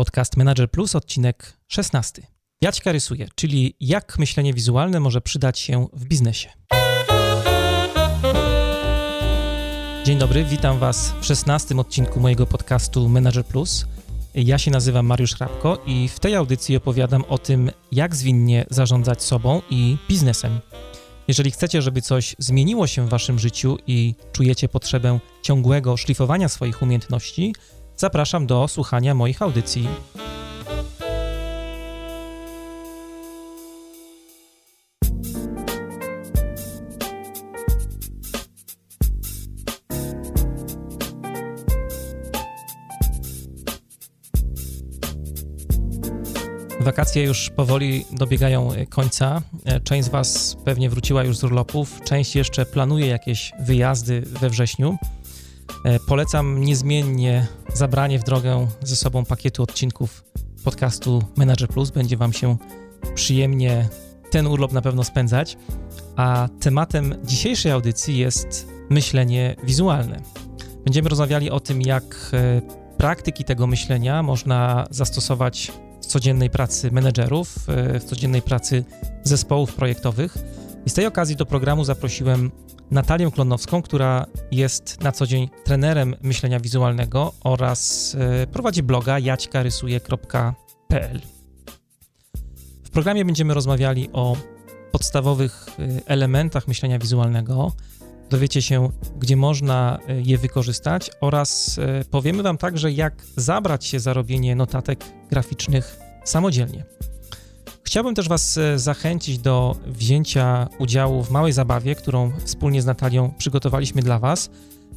Podcast Manager Plus, odcinek 16. Jaćka rysuje, czyli jak myślenie wizualne może przydać się w biznesie. Dzień dobry, witam Was w 16 odcinku mojego podcastu Manager Plus. Ja się nazywam Mariusz Hrabko i w tej audycji opowiadam o tym, jak zwinnie zarządzać sobą i biznesem. Jeżeli chcecie, żeby coś zmieniło się w Waszym życiu i czujecie potrzebę ciągłego szlifowania swoich umiejętności, zapraszam do słuchania moich audycji. Wakacje już powoli dobiegają końca. Część z Was pewnie wróciła już z urlopów, część jeszcze planuje jakieś wyjazdy we wrześniu. E, polecam niezmiennie zabranie w drogę ze sobą pakietu odcinków podcastu Manager Plus. Będzie Wam się przyjemnie ten urlop na pewno spędzać. A tematem dzisiejszej audycji jest myślenie wizualne. Będziemy rozmawiali o tym, jak e, praktyki tego myślenia można zastosować w codziennej pracy menedżerów, e, w codziennej pracy zespołów projektowych. I z tej okazji do programu zaprosiłem Natalię Klonowską, która jest na co dzień trenerem myślenia wizualnego oraz e, prowadzi bloga jaćkarysuje.pl. W programie będziemy rozmawiali o podstawowych e, elementach myślenia wizualnego. Dowiecie się, gdzie można e, je wykorzystać oraz powiemy Wam także, jak zabrać się za robienie notatek graficznych samodzielnie. Chciałbym też Was e, zachęcić do wzięcia udziału w małej zabawie, którą wspólnie z Natalią przygotowaliśmy dla Was.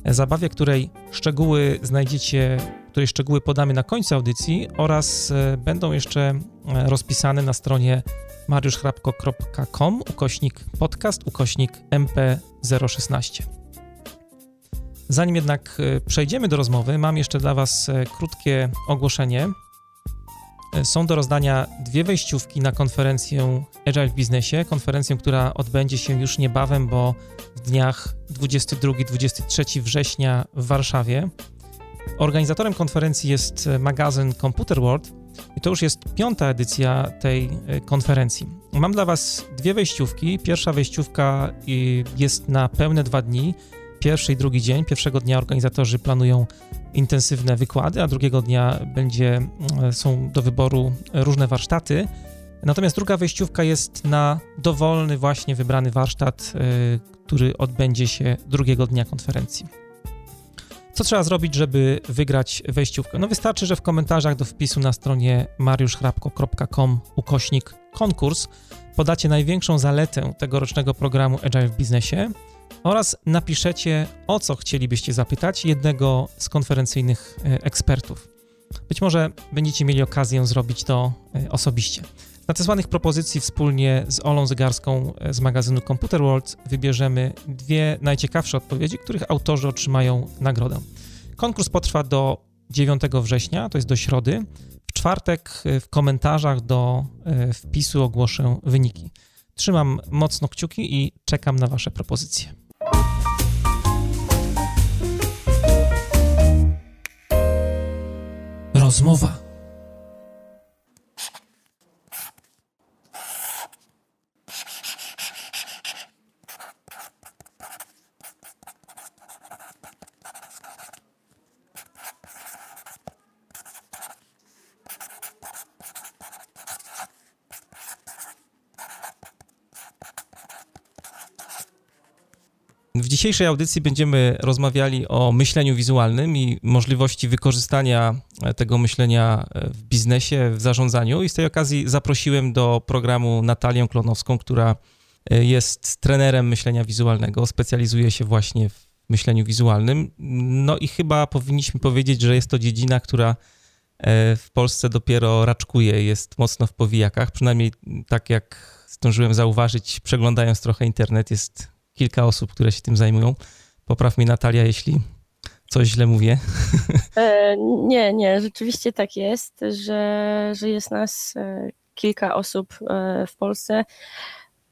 E, zabawie, której szczegóły znajdziecie, której szczegóły podamy na końcu audycji oraz e, będą jeszcze rozpisane na stronie mariuszchrapko.com ukośnik podcast ukośnik mp016. Zanim jednak przejdziemy do rozmowy, mam jeszcze dla Was krótkie ogłoszenie. Są do rozdania dwie wejściówki na konferencję Agile w Biznesie, konferencję, która odbędzie się już niebawem, bo w dniach 22-23 września w Warszawie. Organizatorem konferencji jest magazyn Computer World i to już jest piąta edycja tej e, konferencji. Mam dla Was dwie wejściówki. Pierwsza wejściówka jest na pełne dwa dni. Pierwszy i drugi dzień. Pierwszego dnia organizatorzy planują intensywne wykłady, a drugiego dnia będzie, mm, są do wyboru różne warsztaty. Natomiast druga wejściówka jest na dowolny, właśnie wybrany warsztat, y, który odbędzie się drugiego dnia konferencji. Co trzeba zrobić, żeby wygrać wejściówkę? No wystarczy, że w komentarzach do wpisu na stronie mariuszchrapko.com ukośnik konkurs podacie największą zaletę tegorocznego programu Agile w biznesie oraz napiszecie, o co chcielibyście zapytać jednego z konferencyjnych e, ekspertów. Być może będziecie mieli okazję zrobić to e, osobiście. Z nadesłanych propozycji wspólnie z Olą Zygarską e, z magazynu Computer World wybierzemy dwie najciekawsze odpowiedzi, których autorzy otrzymają nagrodę. Konkurs potrwa do 9 września, to jest do środy. W czwartek w komentarzach do wpisu ogłoszę wyniki. Trzymam mocno kciuki i czekam na Wasze propozycje. Rozmowa W dzisiejszej audycji będziemy rozmawiali o myśleniu wizualnym i możliwości wykorzystania tego myślenia w biznesie, w zarządzaniu. I z tej okazji zaprosiłem do programu Natalię Klonowską, która jest trenerem myślenia wizualnego, specjalizuje się właśnie w myśleniu wizualnym. No i chyba powinniśmy powiedzieć, że jest to dziedzina, która e, w Polsce dopiero raczkuje, jest mocno w powijakach. Przynajmniej tak jak zdążyłem zauważyć, przeglądając trochę internet, jest kilka osób, które się tym zajmują. Popraw mi Natalia, jeśli coś źle mówię. E, nie, nie, rzeczywiście tak jest, że, że jest nas e, kilka osób e, w Polsce,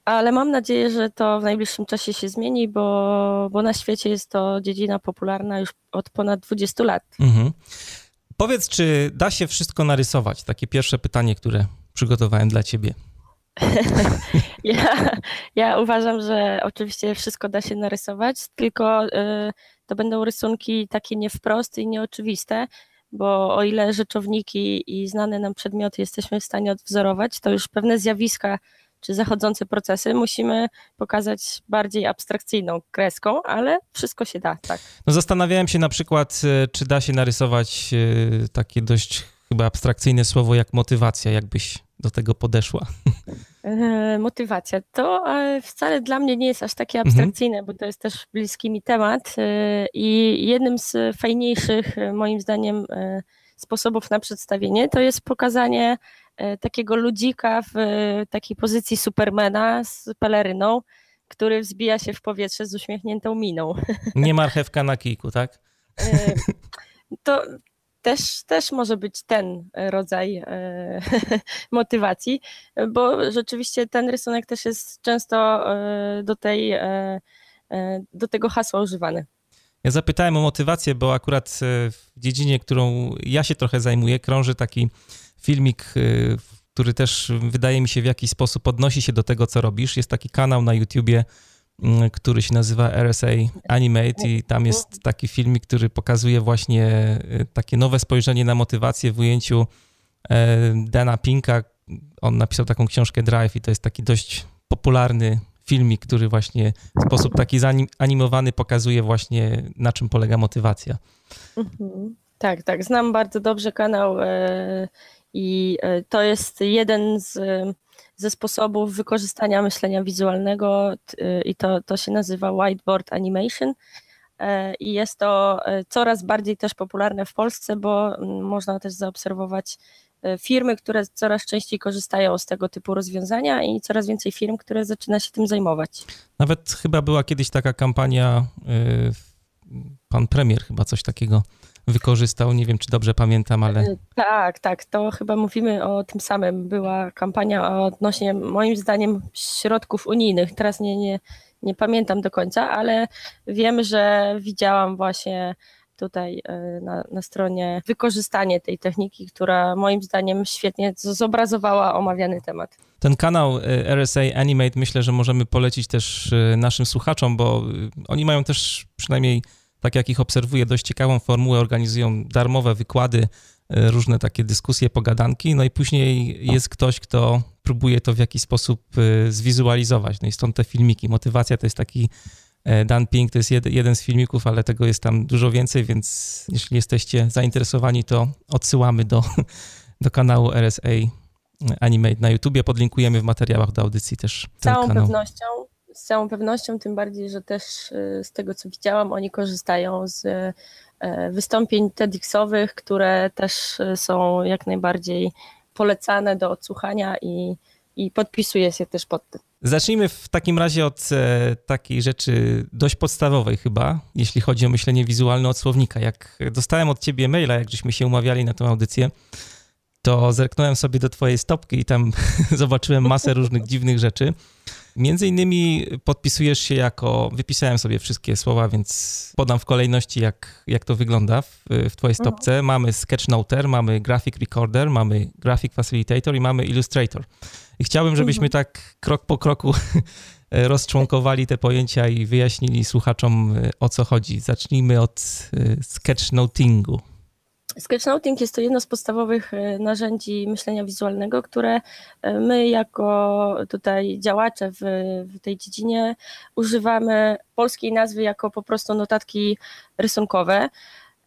ale mam nadzieję, że to w najbliższym czasie się zmieni, bo, bo na świecie jest to dziedzina popularna już od ponad 20 lat. Mhm. Powiedz, czy da się wszystko narysować? Takie pierwsze pytanie, które przygotowałem dla ciebie. ja, ja uważam, że oczywiście wszystko da się narysować, tylko y, to będą rysunki takie nie wprost i nieoczywiste, bo o ile rzeczowniki i znane nam przedmioty jesteśmy w stanie odwzorować, to już pewne zjawiska czy zachodzące procesy musimy pokazać bardziej abstrakcyjną kreską, ale wszystko się da, tak. No zastanawiałem się na przykład, e, czy da się narysować e, takie dość chyba abstrakcyjne słowo jak motywacja, jakbyś do tego podeszła? E, motywacja. To wcale dla mnie nie jest aż takie mhm. abstrakcyjne, mhm. bo to jest też bliski mi temat i jednym z fajniejszych, moim zdaniem, sposobów na przedstawienie to jest pokazanie E, takiego ludzika w e, takiej pozycji supermana z peleryną, który wzbija się w powietrze z uśmiechniętą miną. Nie marchewka na kijku, tak? E, to też, też może być ten rodzaj motywacji, bo rzeczywiście ten rysunek też jest często do, tej, do tego hasła używany. Ja zapytałem o motywację, bo akurat w dziedzinie, którą ja się trochę zajmuję, krąży taki filmik, który też wydaje mi się w jakiś sposób odnosi się do tego, co robisz. Jest taki kanał na YouTubie, który się nazywa RSA Animate i tam jest taki filmik, który pokazuje właśnie y, takie nowe spojrzenie na motywację w ujęciu e, Dana Pinka. On napisał taką książkę Drive i to jest taki dość popularny filmik, który właśnie w sposób taki zanimowany pokazuje właśnie na czym polega motywacja. Mhm. Tak, tak. Znam bardzo dobrze kanał e, i e, to jest jeden z, ze sposobów wykorzystania myślenia wizualnego e, i to, to się nazywa whiteboard animation. E, I jest to coraz bardziej też popularne w Polsce, bo można też zaobserwować firmy, które coraz częściej korzystają z tego typu rozwiązania i coraz więcej firm, które zaczyna się tym zajmować. Nawet chyba była kiedyś taka kampania, pan premier chyba coś takiego wykorzystał. Nie wiem, czy dobrze pamiętam, ale. E, tak, tak. To chyba mówimy o tym samym. Była kampania odnośnie, moim zdaniem, środków unijnych. Teraz nie, nie, nie pamiętam do końca, ale wiem, że widziałam właśnie tutaj e, na, na stronie wykorzystanie tej techniki, która moim zdaniem świetnie zobrazowała omawiany temat. Ten kanał e, RSA Animate myślę, że możemy polecić też naszym słuchaczom, bo oni mają też przynajmniej tak jak ich obserwuję, dość ciekawą formułę, organizują darmowe wykłady, e, różne takie dyskusje, pogadanki, no i później jest ktoś, kto próbuje to w jakiś sposób e, zwizualizować, no i stąd te filmiki. Motywacja to jest taki e, Dan Pink, to jest jeden z filmików, ale tego jest tam dużo więcej, więc jeśli jesteście zainteresowani, to odsyłamy do, do kanału RSA Animate na YouTubie, podlinkujemy w materiałach do audycji też. Z całą kanał. pewnością z całą pewnością, tym bardziej, że też y, z tego co widziałam, oni korzystają z y, wystąpień TEDxowych, które też y, są jak najbardziej polecane do odsłuchania i, i podpisuję się też pod tym. Zacznijmy w takim razie od e, takiej rzeczy dość podstawowej chyba, jeśli chodzi o myślenie wizualne od słownika. Jak dostałem od ciebie maila, jak żeśmy się umawiali na tę audycję, to zerknąłem sobie do twojej stopki i tam zobaczyłem masę różnych dziwnych rzeczy. Między innymi podpisujesz się jako, wypisałem sobie wszystkie słowa, więc podam w kolejności, jak, jak to wygląda w, w twojej mhm. stopce. Mhm. Mamy Sketchnoter, mamy Graphic Recorder, mamy Graphic Facilitator i mamy Illustrator. I chciałbym, żebyśmy mhm. tak krok po kroku rozczłonkowali te pojęcia i wyjaśnili słuchaczom, o co chodzi. Zacznijmy od e, sketchnotingu. Sketchnoting jest to jedno z podstawowych e, narzędzi myślenia wizualnego, które e, my jako tutaj działacze w, w, tej dziedzinie używamy polskiej nazwy jako po prostu notatki rysunkowe.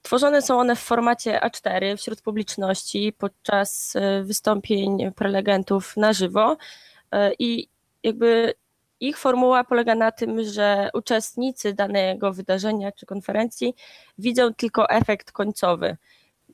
Tworzone są one w formacie A4 wśród publiczności podczas e, wystąpień prelegentów na żywo i jakby ich formuła polega na tym, że uczestnicy danego wydarzenia czy konferencji widzą tylko efekt końcowy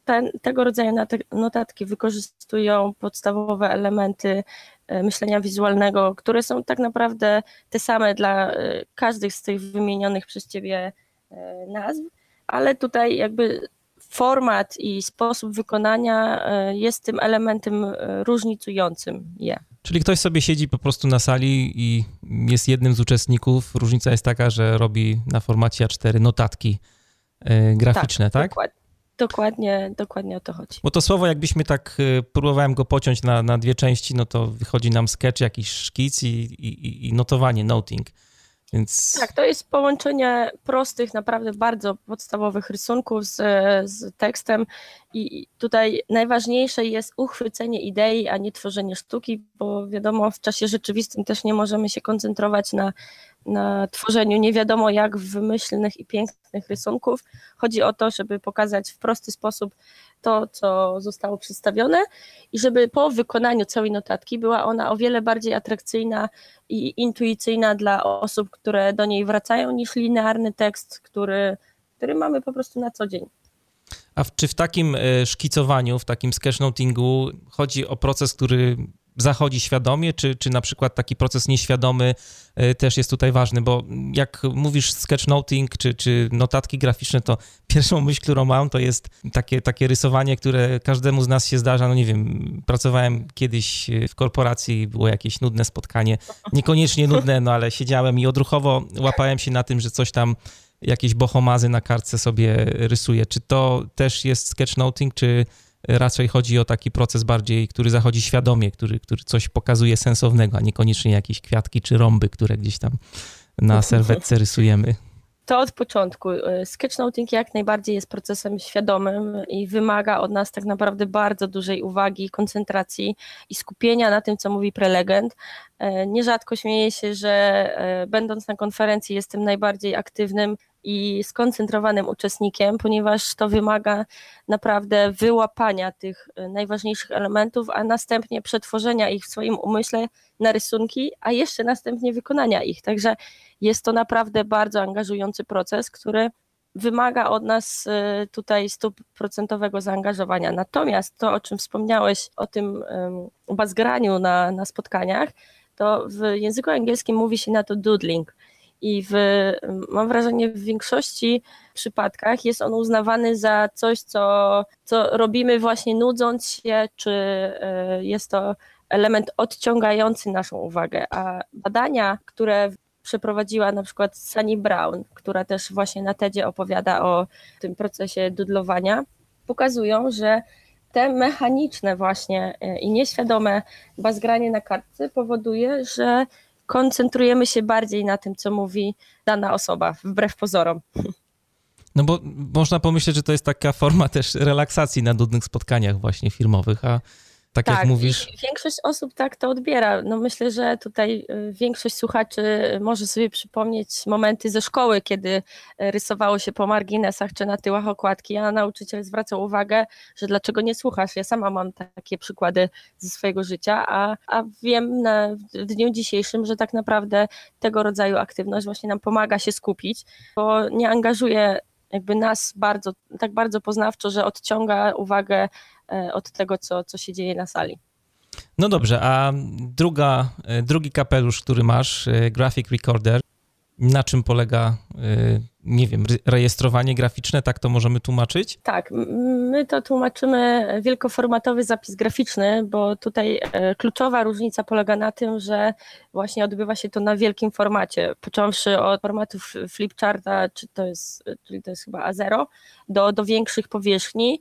ten, tego rodzaju notatki wykorzystują podstawowe elementy e, myślenia wizualnego, które są tak naprawdę te same dla e, każdych z tych wymienionych przez Ciebie e, nazw, ale tutaj jakby format i sposób wykonania jest tym elementem różnicującym je. Czyli ktoś sobie siedzi po prostu na sali i jest jednym z uczestników. Różnica jest taka, że robi na formacie A4 notatki graficzne, tak? tak? Dokładnie. Dokładnie, dokładnie o to chodzi. Bo to słowo, jakbyśmy tak y, próbowałem go pociąć na, na dwie części, no to wychodzi nam sketch, jakiś szkic i, i, i notowanie, noting. Więc... Tak, to jest połączenie prostych, naprawdę bardzo podstawowych rysunków z, z tekstem i tutaj najważniejsze jest uchwycenie idei, a nie tworzenie sztuki, bo wiadomo, w czasie rzeczywistym też nie możemy się koncentrować na, na tworzeniu nie wiadomo jak wymyślnych i pięknych rysunków. Chodzi o to, żeby pokazać w prosty sposób to, co zostało przedstawione i żeby po wykonaniu całej notatki była ona o wiele bardziej atrakcyjna i intuicyjna dla osób, które do niej wracają, niż linearny tekst, który, który mamy po prostu na co dzień. A czy w takim e, szkicowaniu, w takim sketchnotingu chodzi o proces, który zachodzi świadomie, czy, czy na przykład taki proces nieświadomy e, też jest tutaj ważny, bo jak mówisz sketchnoting czy, czy notatki graficzne, to pierwszą myśl, którą mam, to jest takie, takie rysowanie, które każdemu z nas się zdarza. No nie wiem, pracowałem kiedyś w korporacji, było jakieś nudne spotkanie, niekoniecznie nudne, no ale siedziałem i odruchowo łapałem się na tym, że coś tam jakieś bohomazy na kartce sobie rysuję. Czy to też jest sketchnoting, czy raczej chodzi o taki proces bardziej, który zachodzi świadomie, który, który coś pokazuje sensownego, a niekoniecznie jakieś kwiatki czy rąby, które gdzieś tam na serwetce rysujemy. To od początku. Sketchnoting jak najbardziej jest procesem świadomym i wymaga od nas tak naprawdę bardzo dużej uwagi, koncentracji i skupienia na tym, co mówi prelegent. E, nierzadko śmieję się, że e, będąc na konferencji jestem najbardziej aktywnym i skoncentrowanym uczestnikiem, ponieważ to wymaga naprawdę wyłapania tych e, najważniejszych elementów, a następnie przetworzenia ich w swoim umyśle na rysunki, a jeszcze następnie wykonania ich. Także jest to naprawdę bardzo angażujący proces, który wymaga od nas e, tutaj stuprocentowego zaangażowania. Natomiast to, o czym wspomniałeś, o tym bazgraniu na, na spotkaniach, to w języku angielskim mówi się na to doodling i w, mam wrażenie, w większości przypadkach jest on uznawany za coś, co, co robimy właśnie nudząc się, czy e, jest to element odciągający naszą uwagę. A badania, które przeprowadziła na przykład Sunny Brown, która też właśnie na TEDzie opowiada o tym procesie dudlowania, pokazują, że te mechaniczne właśnie e, i nieświadome bazgranie na kartce powoduje, że koncentrujemy się bardziej na tym, co mówi dana osoba, wbrew pozorom. No bo można pomyśleć, że to jest taka forma też relaksacji na nudnych spotkaniach właśnie firmowych, a tak, tak jak mówisz. Większość osób tak to odbiera. No myślę, że tutaj y, większość słuchaczy może sobie przypomnieć momenty ze szkoły, kiedy y, rysowało się po marginesach czy na tyłach okładki, a nauczyciel zwracał uwagę, że dlaczego nie słuchasz. Ja sama mam takie przykłady ze swojego życia, a, a wiem na, w dniu dzisiejszym, że tak naprawdę tego rodzaju aktywność właśnie nam pomaga się skupić, bo nie angażuje jakby nas bardzo, tak bardzo poznawczo, że odciąga uwagę od tego, co, co się dzieje na sali. No dobrze, a druga, e, drugi kapelusz, który masz, e, Graphic Recorder, na czym polega, nie wiem, rejestrowanie graficzne, tak to możemy tłumaczyć? Tak, my to tłumaczymy wielkoformatowy zapis graficzny, bo tutaj kluczowa różnica polega na tym, że właśnie odbywa się to na wielkim formacie, począwszy od formatu flipcharta, czy to jest, czyli to jest chyba A0, do, do większych powierzchni,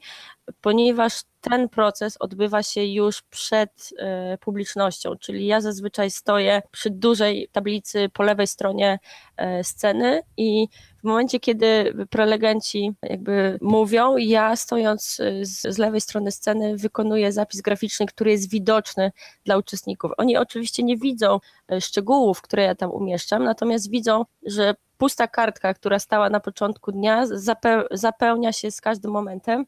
ponieważ ten proces odbywa się już przed e, publicznością, czyli ja zazwyczaj stoję przy dużej tablicy po lewej stronie e, sceny i w momencie, kiedy prelegenci jakby mówią, ja stojąc e, z, z, lewej strony sceny wykonuję zapis graficzny, który jest widoczny dla uczestników. Oni oczywiście nie widzą szczegółów, które ja tam umieszczam, natomiast widzą, że pusta kartka, która stała na początku dnia, zapełnia się z każdym momentem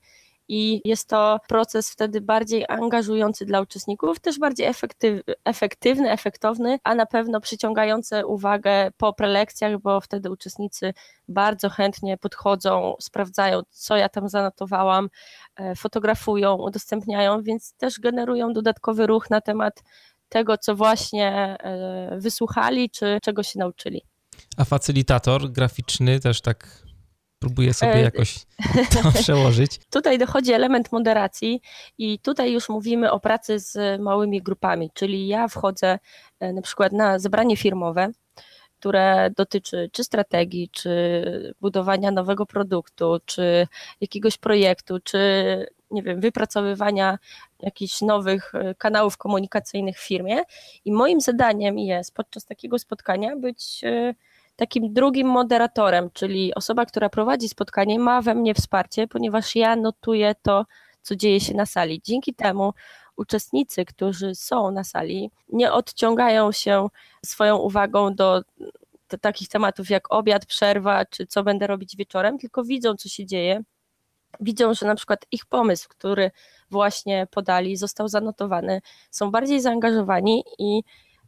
i jest to proces wtedy bardziej angażujący dla uczestników, też bardziej efektyw, efektywny, efektowny, a na pewno przyciągający uwagę po prelekcjach, bo wtedy uczestnicy bardzo chętnie podchodzą, sprawdzają, co ja tam zanotowałam, e, fotografują, udostępniają, więc też generują dodatkowy ruch na temat tego, co właśnie e, wysłuchali, czy czego się nauczyli. A facylitator graficzny też tak próbuję sobie e, jakoś to przełożyć. Tutaj dochodzi element moderacji i tutaj już mówimy o pracy z małymi grupami, czyli ja wchodzę e, na przykład na zebranie firmowe, które dotyczy czy strategii, czy budowania nowego produktu, czy jakiegoś projektu, czy nie wiem, wypracowywania jakichś nowych e, kanałów komunikacyjnych w firmie. I moim zadaniem jest podczas takiego spotkania być takim drugim moderatorem, czyli osoba, która prowadzi spotkanie, ma we mnie wsparcie, ponieważ ja notuję to, co dzieje się na sali. Dzięki temu uczestnicy, którzy są na sali, nie odciągają się swoją uwagą do, takich tematów jak obiad, przerwa, czy co będę robić wieczorem, tylko widzą, co się dzieje. Widzą, że na przykład ich pomysł, który właśnie podali, został zanotowany, są bardziej zaangażowani i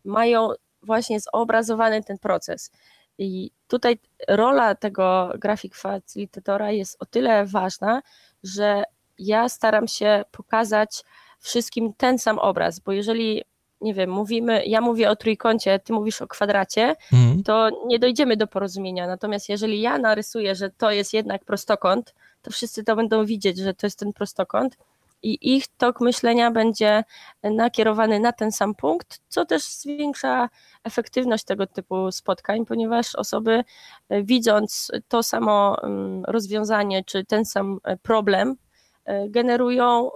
mają właśnie zobrazowany ten proces. I tutaj rola tego grafik facilitatora jest o tyle ważna, że ja staram się pokazać wszystkim ten sam obraz, bo jeżeli nie wiem, mówimy, ja mówię o trójkącie, ty mówisz o kwadracie, mhm. to nie dojdziemy do porozumienia. Natomiast jeżeli ja narysuję, że to jest jednak prostokąt, to wszyscy to będą widzieć, że to jest ten prostokąt i ich tok myślenia będzie nakierowany na ten sam punkt, co też zwiększa efektywność tego typu spotkań, ponieważ osoby e, widząc to samo mm, rozwiązanie czy ten sam e, problem, e, generują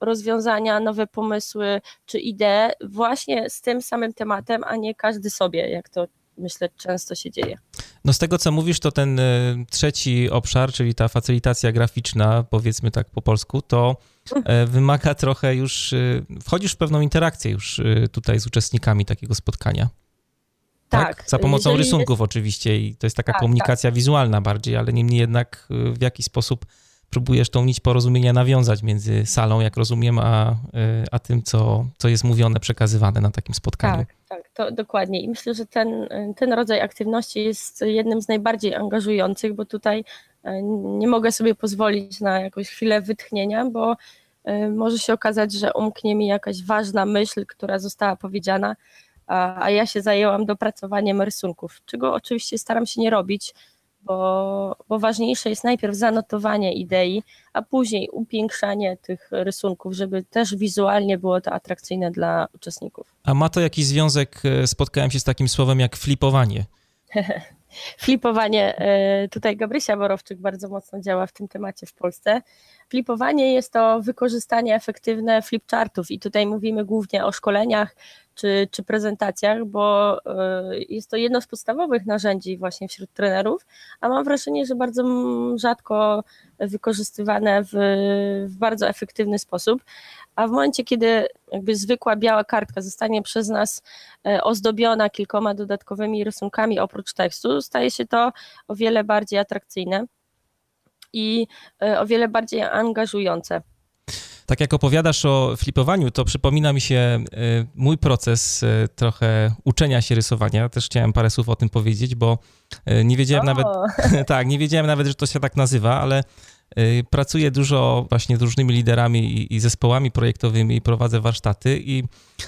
rozwiązania, nowe pomysły czy idee właśnie z tym samym tematem, a nie każdy sobie, jak to myślę często się dzieje. No z tego, co mówisz, to ten trzeci obszar, czyli ta facylitacja graficzna, powiedzmy tak po polsku, to wymaga trochę już, e, wchodzisz w pewną interakcję już e, tutaj z uczestnikami takiego spotkania. Tak. tak? Za pomocą Jeżeli rysunków jest... oczywiście i to jest taka tak, komunikacja tak. wizualna bardziej, ale niemniej jednak w jaki sposób próbujesz tą nić porozumienia nawiązać między salą, jak rozumiem, a, a tym, co, co jest mówione, przekazywane na takim spotkaniu. Tak, tak, to dokładnie. I myślę, że ten, ten rodzaj aktywności jest jednym z najbardziej angażujących, bo tutaj E, nie mogę sobie pozwolić na jakąś chwilę wytchnienia, bo e, może się okazać, że umknie mi jakaś ważna myśl, która została powiedziana, a, ja się zajęłam dopracowaniem rysunków, czego oczywiście staram się nie robić, bo, bo ważniejsze jest najpierw zanotowanie idei, a później upiększanie tych rysunków, żeby też wizualnie było to atrakcyjne dla uczestników. A ma to jakiś związek, e, spotkałem się z takim słowem jak flipowanie. flipowanie, e, tutaj Gabrysia Borowczyk bardzo mocno działa w tym temacie w Polsce. Flipowanie jest to wykorzystanie efektywne flipchartów i tutaj mówimy głównie o szkoleniach czy, czy prezentacjach, bo e, jest to jedno z podstawowych narzędzi właśnie wśród trenerów, a mam wrażenie, że bardzo rzadko wykorzystywane w, w bardzo efektywny sposób. A w momencie, kiedy jakby zwykła biała kartka zostanie przez nas e, ozdobiona kilkoma dodatkowymi rysunkami oprócz tekstu, staje się to o wiele bardziej atrakcyjne i e, o wiele bardziej angażujące. Tak jak opowiadasz o flipowaniu, to przypomina mi się e, mój proces trochę uczenia się rysowania. Też chciałem parę słów o tym powiedzieć, bo nie wiedziałem o. nawet, tak, nie wiedziałem nawet, że to się tak nazywa, ale pracuję dużo właśnie z różnymi liderami i, i, zespołami projektowymi i prowadzę warsztaty i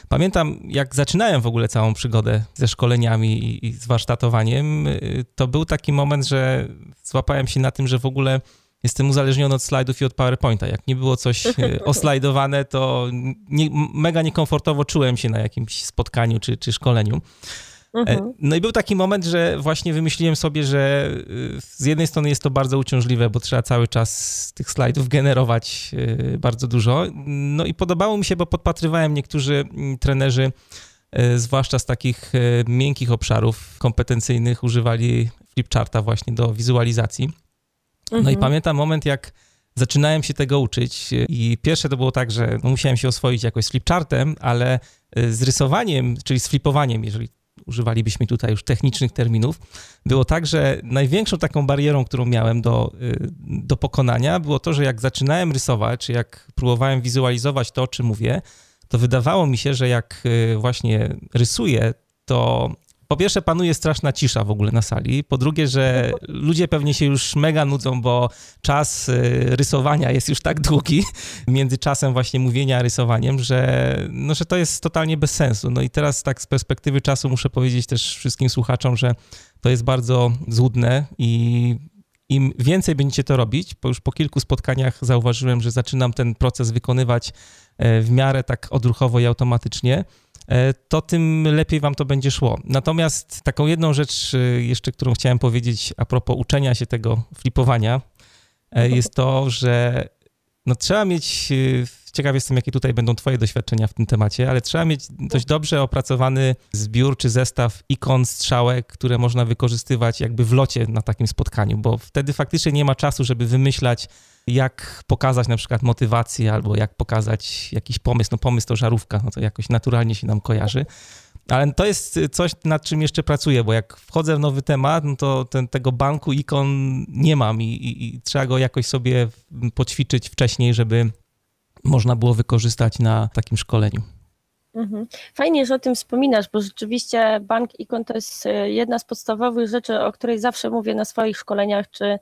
pamiętam, jak zaczynałem w ogóle całą przygodę ze szkoleniami i, i z warsztatowaniem, y, to był taki moment, że złapałem się na tym, że w ogóle jestem uzależniony od slajdów i od PowerPointa. Jak nie było coś y, oslajdowane, to nie, mega niekomfortowo czułem się na jakimś spotkaniu czy, czy szkoleniu. E, mhm. No i był taki moment, że właśnie wymyśliłem sobie, że y, z jednej strony jest to bardzo uciążliwe, bo trzeba cały czas tych slajdów generować y, bardzo dużo. No i podobało mi się, bo podpatrywałem niektórzy mm, trenerzy, y, zwłaszcza z takich miękkich obszarów kompetencyjnych, używali flipcharta właśnie do wizualizacji. No mhm. i pamiętam moment, jak zaczynałem się tego uczyć i pierwsze to było tak, że no musiałem się oswoić jakoś z flipchartem, ale z rysowaniem, czyli z flipowaniem, jeżeli używalibyśmy tutaj już technicznych terminów, było tak, że największą taką barierą, którą miałem do, y, do pokonania, było to, że jak zaczynałem rysować, czy jak próbowałem wizualizować to, o czym mówię, to wydawało mi się, że jak y, właśnie rysuję, to po pierwsze panuje straszna cisza w ogóle na sali, po drugie, że ludzie pewnie się już mega nudzą, bo czas y, rysowania jest już tak długi między czasem właśnie mówienia a rysowaniem, że, no, że to jest totalnie bez sensu. No i teraz tak z perspektywy czasu muszę powiedzieć też wszystkim słuchaczom, że to jest bardzo złudne i im więcej będziecie to robić, bo już po kilku spotkaniach zauważyłem, że zaczynam ten proces wykonywać e, w miarę tak odruchowo i automatycznie, to tym lepiej wam to będzie szło. Natomiast taką jedną rzecz e, jeszcze, którą chciałem powiedzieć a propos uczenia się tego flipowania, e, jest to, że no trzeba mieć Ciekaw jestem, jakie tutaj będą Twoje doświadczenia w tym temacie, ale trzeba mieć dość dobrze opracowany zbiór czy zestaw ikon, strzałek, które można wykorzystywać jakby w locie na takim spotkaniu, bo wtedy faktycznie nie ma czasu, żeby wymyślać, jak pokazać na przykład motywację albo jak pokazać jakiś pomysł. No pomysł to żarówka, no to jakoś naturalnie się nam kojarzy. Ale to jest coś, nad czym jeszcze pracuję, bo jak wchodzę w nowy temat, no to ten, tego banku ikon nie mam i, i, i trzeba go jakoś sobie poćwiczyć wcześniej, żeby można było wykorzystać na takim szkoleniu. Mhm. Fajnie, że o tym wspominasz, bo rzeczywiście bank ikon to jest e, jedna z podstawowych rzeczy, o której zawsze mówię na swoich szkoleniach, czy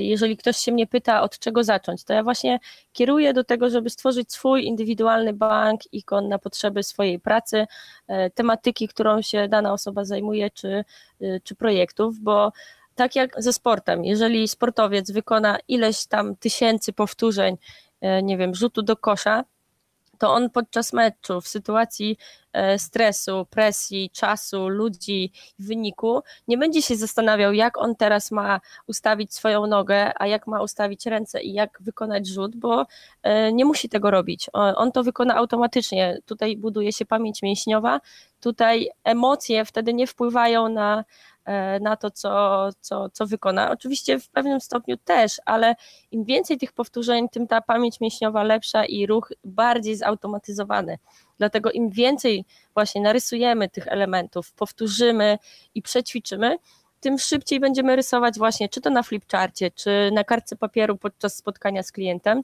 jeżeli ktoś się mnie pyta, od czego zacząć, to ja właśnie kieruję do tego, żeby stworzyć swój indywidualny bank ikon na potrzeby swojej pracy, e, tematyki, którą się dana osoba zajmuje, czy, czy projektów, bo tak jak ze sportem, jeżeli sportowiec wykona ileś tam tysięcy powtórzeń E, nie wiem, rzutu do kosza, to on podczas meczu w sytuacji e, stresu, presji, czasu, ludzi, wyniku nie będzie się zastanawiał, jak on teraz ma ustawić swoją nogę, a jak ma ustawić ręce i jak wykonać rzut, bo e, nie musi tego robić. On to wykona automatycznie. Tutaj buduje się pamięć mięśniowa, tutaj emocje wtedy nie wpływają na na to, co, co, co wykona. Oczywiście w pewnym stopniu też, ale im więcej tych powtórzeń, tym ta pamięć mięśniowa lepsza i ruch bardziej zautomatyzowany. Dlatego im więcej właśnie narysujemy tych elementów, powtórzymy i przećwiczymy, tym szybciej będziemy rysować właśnie czy to na flipcharcie, czy na kartce papieru podczas spotkania z klientem.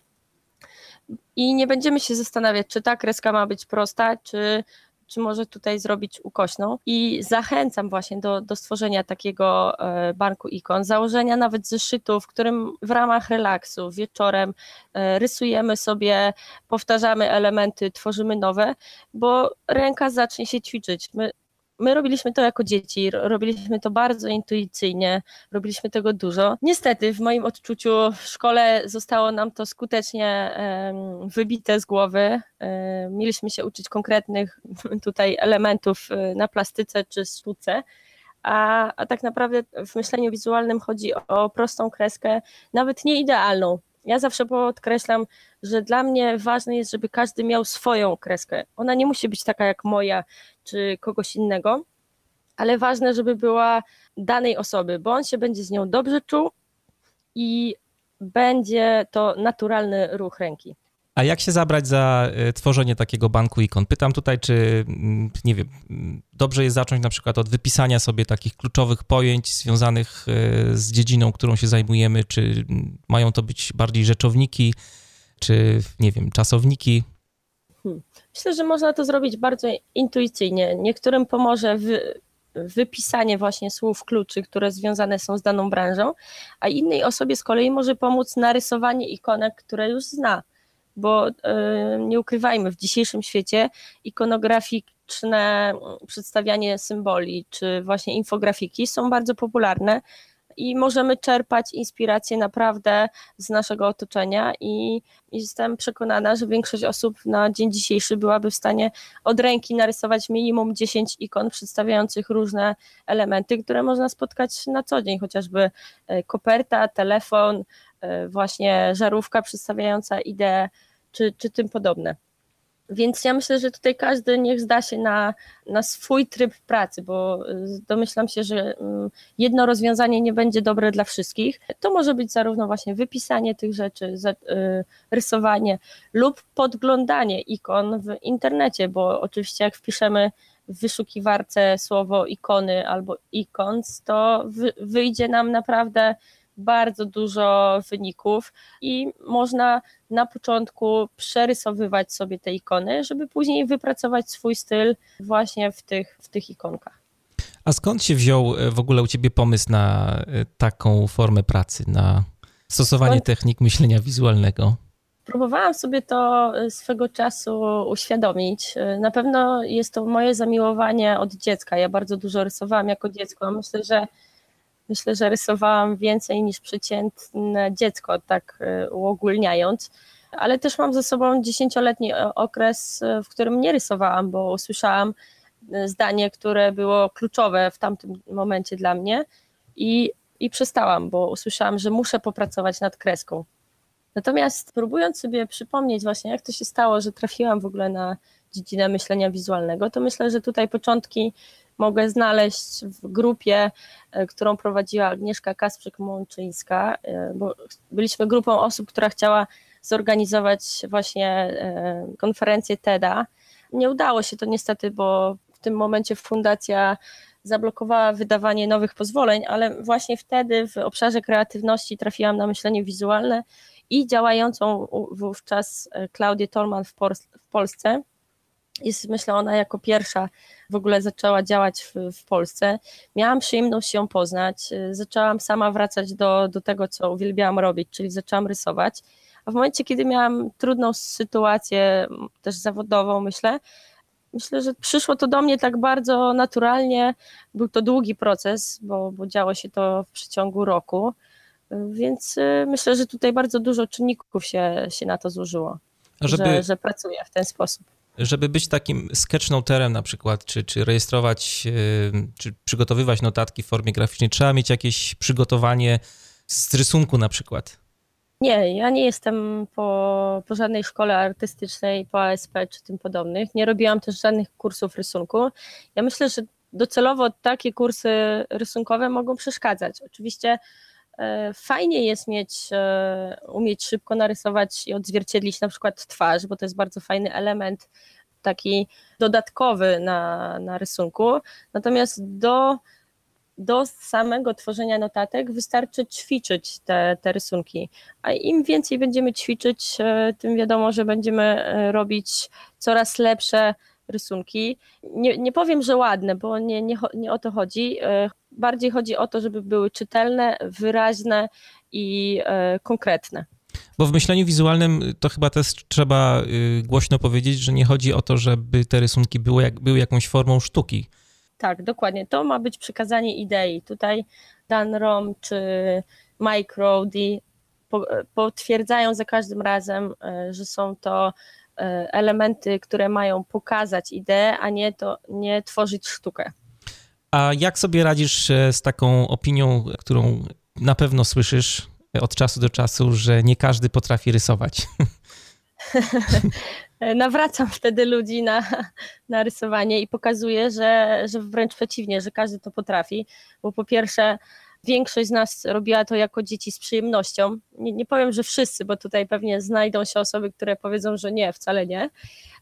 I nie będziemy się zastanawiać, czy ta kreska ma być prosta, czy czy może tutaj zrobić ukośną. I zachęcam właśnie do, do stworzenia takiego e, banku ikon, założenia nawet zeszytu, w którym w ramach relaksu wieczorem e, rysujemy sobie, powtarzamy elementy, tworzymy nowe, bo ręka zacznie się ćwiczyć. My My robiliśmy to jako dzieci, robiliśmy to bardzo intuicyjnie, robiliśmy tego dużo. Niestety, w moim odczuciu, w szkole zostało nam to skutecznie wybite z głowy. Mieliśmy się uczyć konkretnych tutaj elementów y, na plastyce czy sztuce. A, a tak naprawdę w myśleniu wizualnym chodzi o prostą kreskę, nawet nie idealną, ja zawsze podkreślam, że dla mnie ważne jest, żeby każdy miał swoją kreskę. Ona nie musi być taka jak moja czy kogoś innego, ale ważne, żeby była danej osoby, bo on się będzie z nią dobrze czuł i będzie to naturalny ruch ręki. A jak się zabrać za e, tworzenie takiego banku ikon? Pytam tutaj, czy, mm, nie wiem, dobrze jest zacząć na przykład od wypisania sobie takich kluczowych pojęć związanych e, z dziedziną, którą się zajmujemy, czy mm, mają to być bardziej rzeczowniki, czy, nie wiem, czasowniki? Hmm. Myślę, że można to zrobić bardzo intuicyjnie. Niektórym pomoże wy, wypisanie właśnie słów kluczy, które związane są z daną branżą, a innej osobie z kolei może pomóc narysowanie ikonek, które już zna bo nie ukrywajmy, w dzisiejszym świecie ikonograficzne przedstawianie symboli czy właśnie infografiki są bardzo popularne i możemy czerpać inspirację naprawdę z naszego otoczenia i jestem przekonana, że większość osób na dzień dzisiejszy byłaby w stanie od ręki narysować minimum 10 ikon przedstawiających różne elementy, które można spotkać na co dzień, chociażby e, koperta, telefon, e, właśnie żarówka przedstawiająca ideę czy, czy tym podobne. Więc ja myślę, że tutaj każdy niech zda się na, na swój tryb pracy, bo y, domyślam się, że mm, jedno rozwiązanie nie będzie dobre dla wszystkich. To może być zarówno właśnie wypisanie tych rzeczy, y, rysowanie lub podglądanie ikon w internecie, bo oczywiście jak wpiszemy w wyszukiwarce słowo ikony albo icons, to wyjdzie nam naprawdę bardzo dużo wyników i można na początku przerysowywać sobie te ikony, żeby później wypracować swój styl właśnie w tych, w tych ikonkach. A skąd się wziął e, w ogóle u ciebie pomysł na e, taką formę pracy, na stosowanie technik myślenia wizualnego? Próbowałam sobie to e, swego czasu uświadomić. Na pewno jest to moje zamiłowanie od dziecka. Ja bardzo dużo rysowałam jako dziecko. Myślę, że myślę, że rysowałam więcej niż przeciętne dziecko, tak e, uogólniając. ale też mam ze sobą dziesięcioletni okres, w którym nie rysowałam, bo usłyszałam zdanie, które było kluczowe w tamtym momencie dla mnie i, i przestałam, bo usłyszałam, że muszę popracować nad kreską. Natomiast próbując sobie przypomnieć właśnie, jak to się stało, że trafiłam w ogóle na dziedzinę myślenia wizualnego, to myślę, że tutaj początki mogę znaleźć w grupie, e, którą prowadziła Agnieszka Kasprzyk-Mączyńska, e, bo byliśmy grupą osób, która chciała zorganizować właśnie e, konferencję TEDa. Nie udało się to niestety, bo w tym momencie fundacja zablokowała wydawanie nowych pozwoleń, ale właśnie wtedy w obszarze kreatywności trafiłam na myślenie wizualne i działającą wówczas Klaudię Tolman w, w Polsce. Jest, myślę, ona jako pierwsza w ogóle zaczęła działać w, w, Polsce. Miałam przyjemność ją poznać. Zaczęłam sama wracać do, do tego, co uwielbiałam robić, czyli zaczęłam rysować. A w momencie, kiedy miałam trudną sytuację, też zawodową, myślę, myślę, że przyszło to do mnie tak bardzo naturalnie. Był to długi proces, bo, bo działo się to w przeciągu roku. Więc y, myślę, że tutaj bardzo dużo czynników się, się na to złożyło, żeby, że, że pracuję w ten sposób. Żeby być takim sketchnoterem na przykład, czy, czy rejestrować, y, czy przygotowywać notatki w formie graficznej, trzeba mieć jakieś przygotowanie z rysunku na przykład. Nie, ja nie jestem po, po żadnej szkole artystycznej, po ASP czy tym podobnych. Nie robiłam też żadnych kursów rysunku. Ja myślę, że docelowo takie kursy rysunkowe mogą przeszkadzać. Oczywiście E, fajnie jest mieć, e, umieć szybko narysować i odzwierciedlić na przykład twarz, bo to jest bardzo fajny element taki dodatkowy na, na rysunku. Natomiast do, do samego tworzenia notatek wystarczy ćwiczyć te, te rysunki. A im więcej będziemy ćwiczyć, e, tym wiadomo, że będziemy robić coraz lepsze rysunki. Nie, nie powiem, że ładne, bo nie, nie, nie o to chodzi. E, bardziej chodzi o to, żeby były czytelne, wyraźne i e, konkretne. Bo w myśleniu wizualnym to chyba też trzeba y, głośno powiedzieć, że nie chodzi o to, żeby te rysunki były, jak, były jakąś formą sztuki. Tak, dokładnie. To ma być przekazanie idei. Tutaj Dan Rom czy Mike Rowdy potwierdzają za każdym razem, e, że są to E, elementy, które mają pokazać ideę, a nie, to, nie tworzyć sztukę. A jak sobie radzisz e, z taką opinią, którą na pewno słyszysz od czasu do czasu, że nie każdy potrafi rysować? Nawracam wtedy ludzi na, na rysowanie i pokazuję, że, że wręcz przeciwnie, że każdy to potrafi, bo po pierwsze Większość z nas robiła to jako dzieci z przyjemnością. Nie, nie powiem, że wszyscy, bo tutaj pewnie znajdą się osoby, które powiedzą, że nie, wcale nie,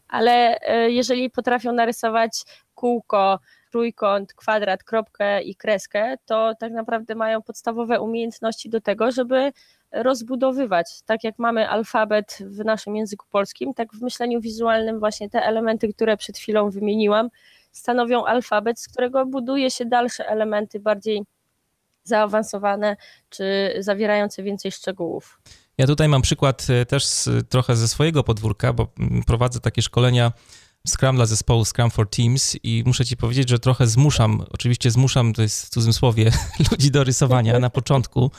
ale e, jeżeli potrafią narysować kółko, trójkąt, kwadrat, kropkę i kreskę, to tak naprawdę mają podstawowe umiejętności do tego, żeby rozbudowywać. Tak jak mamy alfabet w naszym języku polskim, tak w myśleniu wizualnym właśnie te elementy, które przed chwilą wymieniłam, stanowią alfabet, z którego buduje się dalsze elementy bardziej zaawansowane czy zawierające więcej szczegółów. Ja tutaj mam przykład e, też z, trochę ze swojego podwórka, bo mm, prowadzę takie szkolenia Scrum dla zespołu Scrum for Teams i muszę ci powiedzieć, że trochę zmuszam, oczywiście zmuszam, to jest w cudzysłowie, ludzi do rysowania na początku,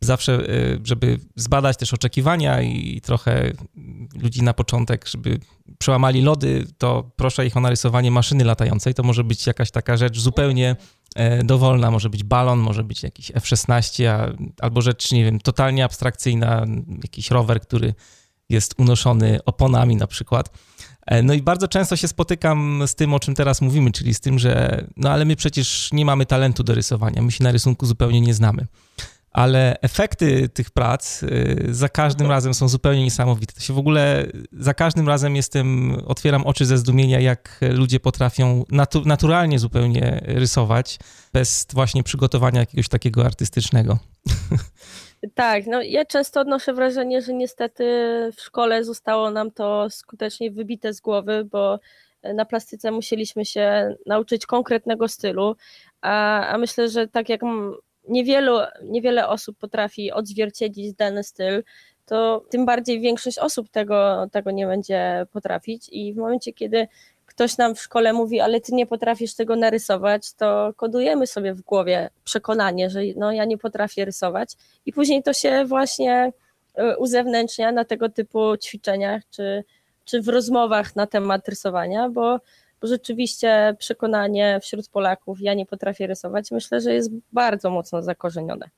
zawsze, e, żeby zbadać też oczekiwania i trochę ludzi na początek, żeby przełamali lody, to proszę ich o narysowanie maszyny latającej. To może być jakaś taka rzecz zupełnie E, dowolna, może być balon, może być jakiś F-16, albo rzecz, nie wiem, totalnie abstrakcyjna, jakiś rower, który jest unoszony oponami na przykład. E, no i bardzo często się spotykam z tym, o czym teraz mówimy, czyli z tym, że no ale my przecież nie mamy talentu do rysowania, my się na rysunku zupełnie nie znamy ale efekty tych prac y, za każdym razem są zupełnie niesamowite. To się w ogóle za każdym razem jestem, otwieram oczy ze zdumienia, jak ludzie potrafią natu, naturalnie zupełnie rysować, bez właśnie przygotowania jakiegoś takiego artystycznego. Tak, no ja często odnoszę wrażenie, że niestety w szkole zostało nam to skutecznie wybite z głowy, bo na plastyce musieliśmy się nauczyć konkretnego stylu, a, a myślę, że tak jak niewielu, niewiele osób potrafi odzwierciedlić dany styl, to tym bardziej większość osób tego, tego nie będzie potrafić. I w momencie, kiedy ktoś nam w szkole mówi, ale ty nie potrafisz tego narysować, to kodujemy sobie w głowie przekonanie, że no ja nie potrafię rysować. I później to się właśnie e, uzewnętrznia na tego typu ćwiczeniach czy, czy w rozmowach na temat rysowania, bo, bo rzeczywiście przekonanie wśród Polaków, ja nie potrafię rysować, myślę, że jest bardzo mocno zakorzenione.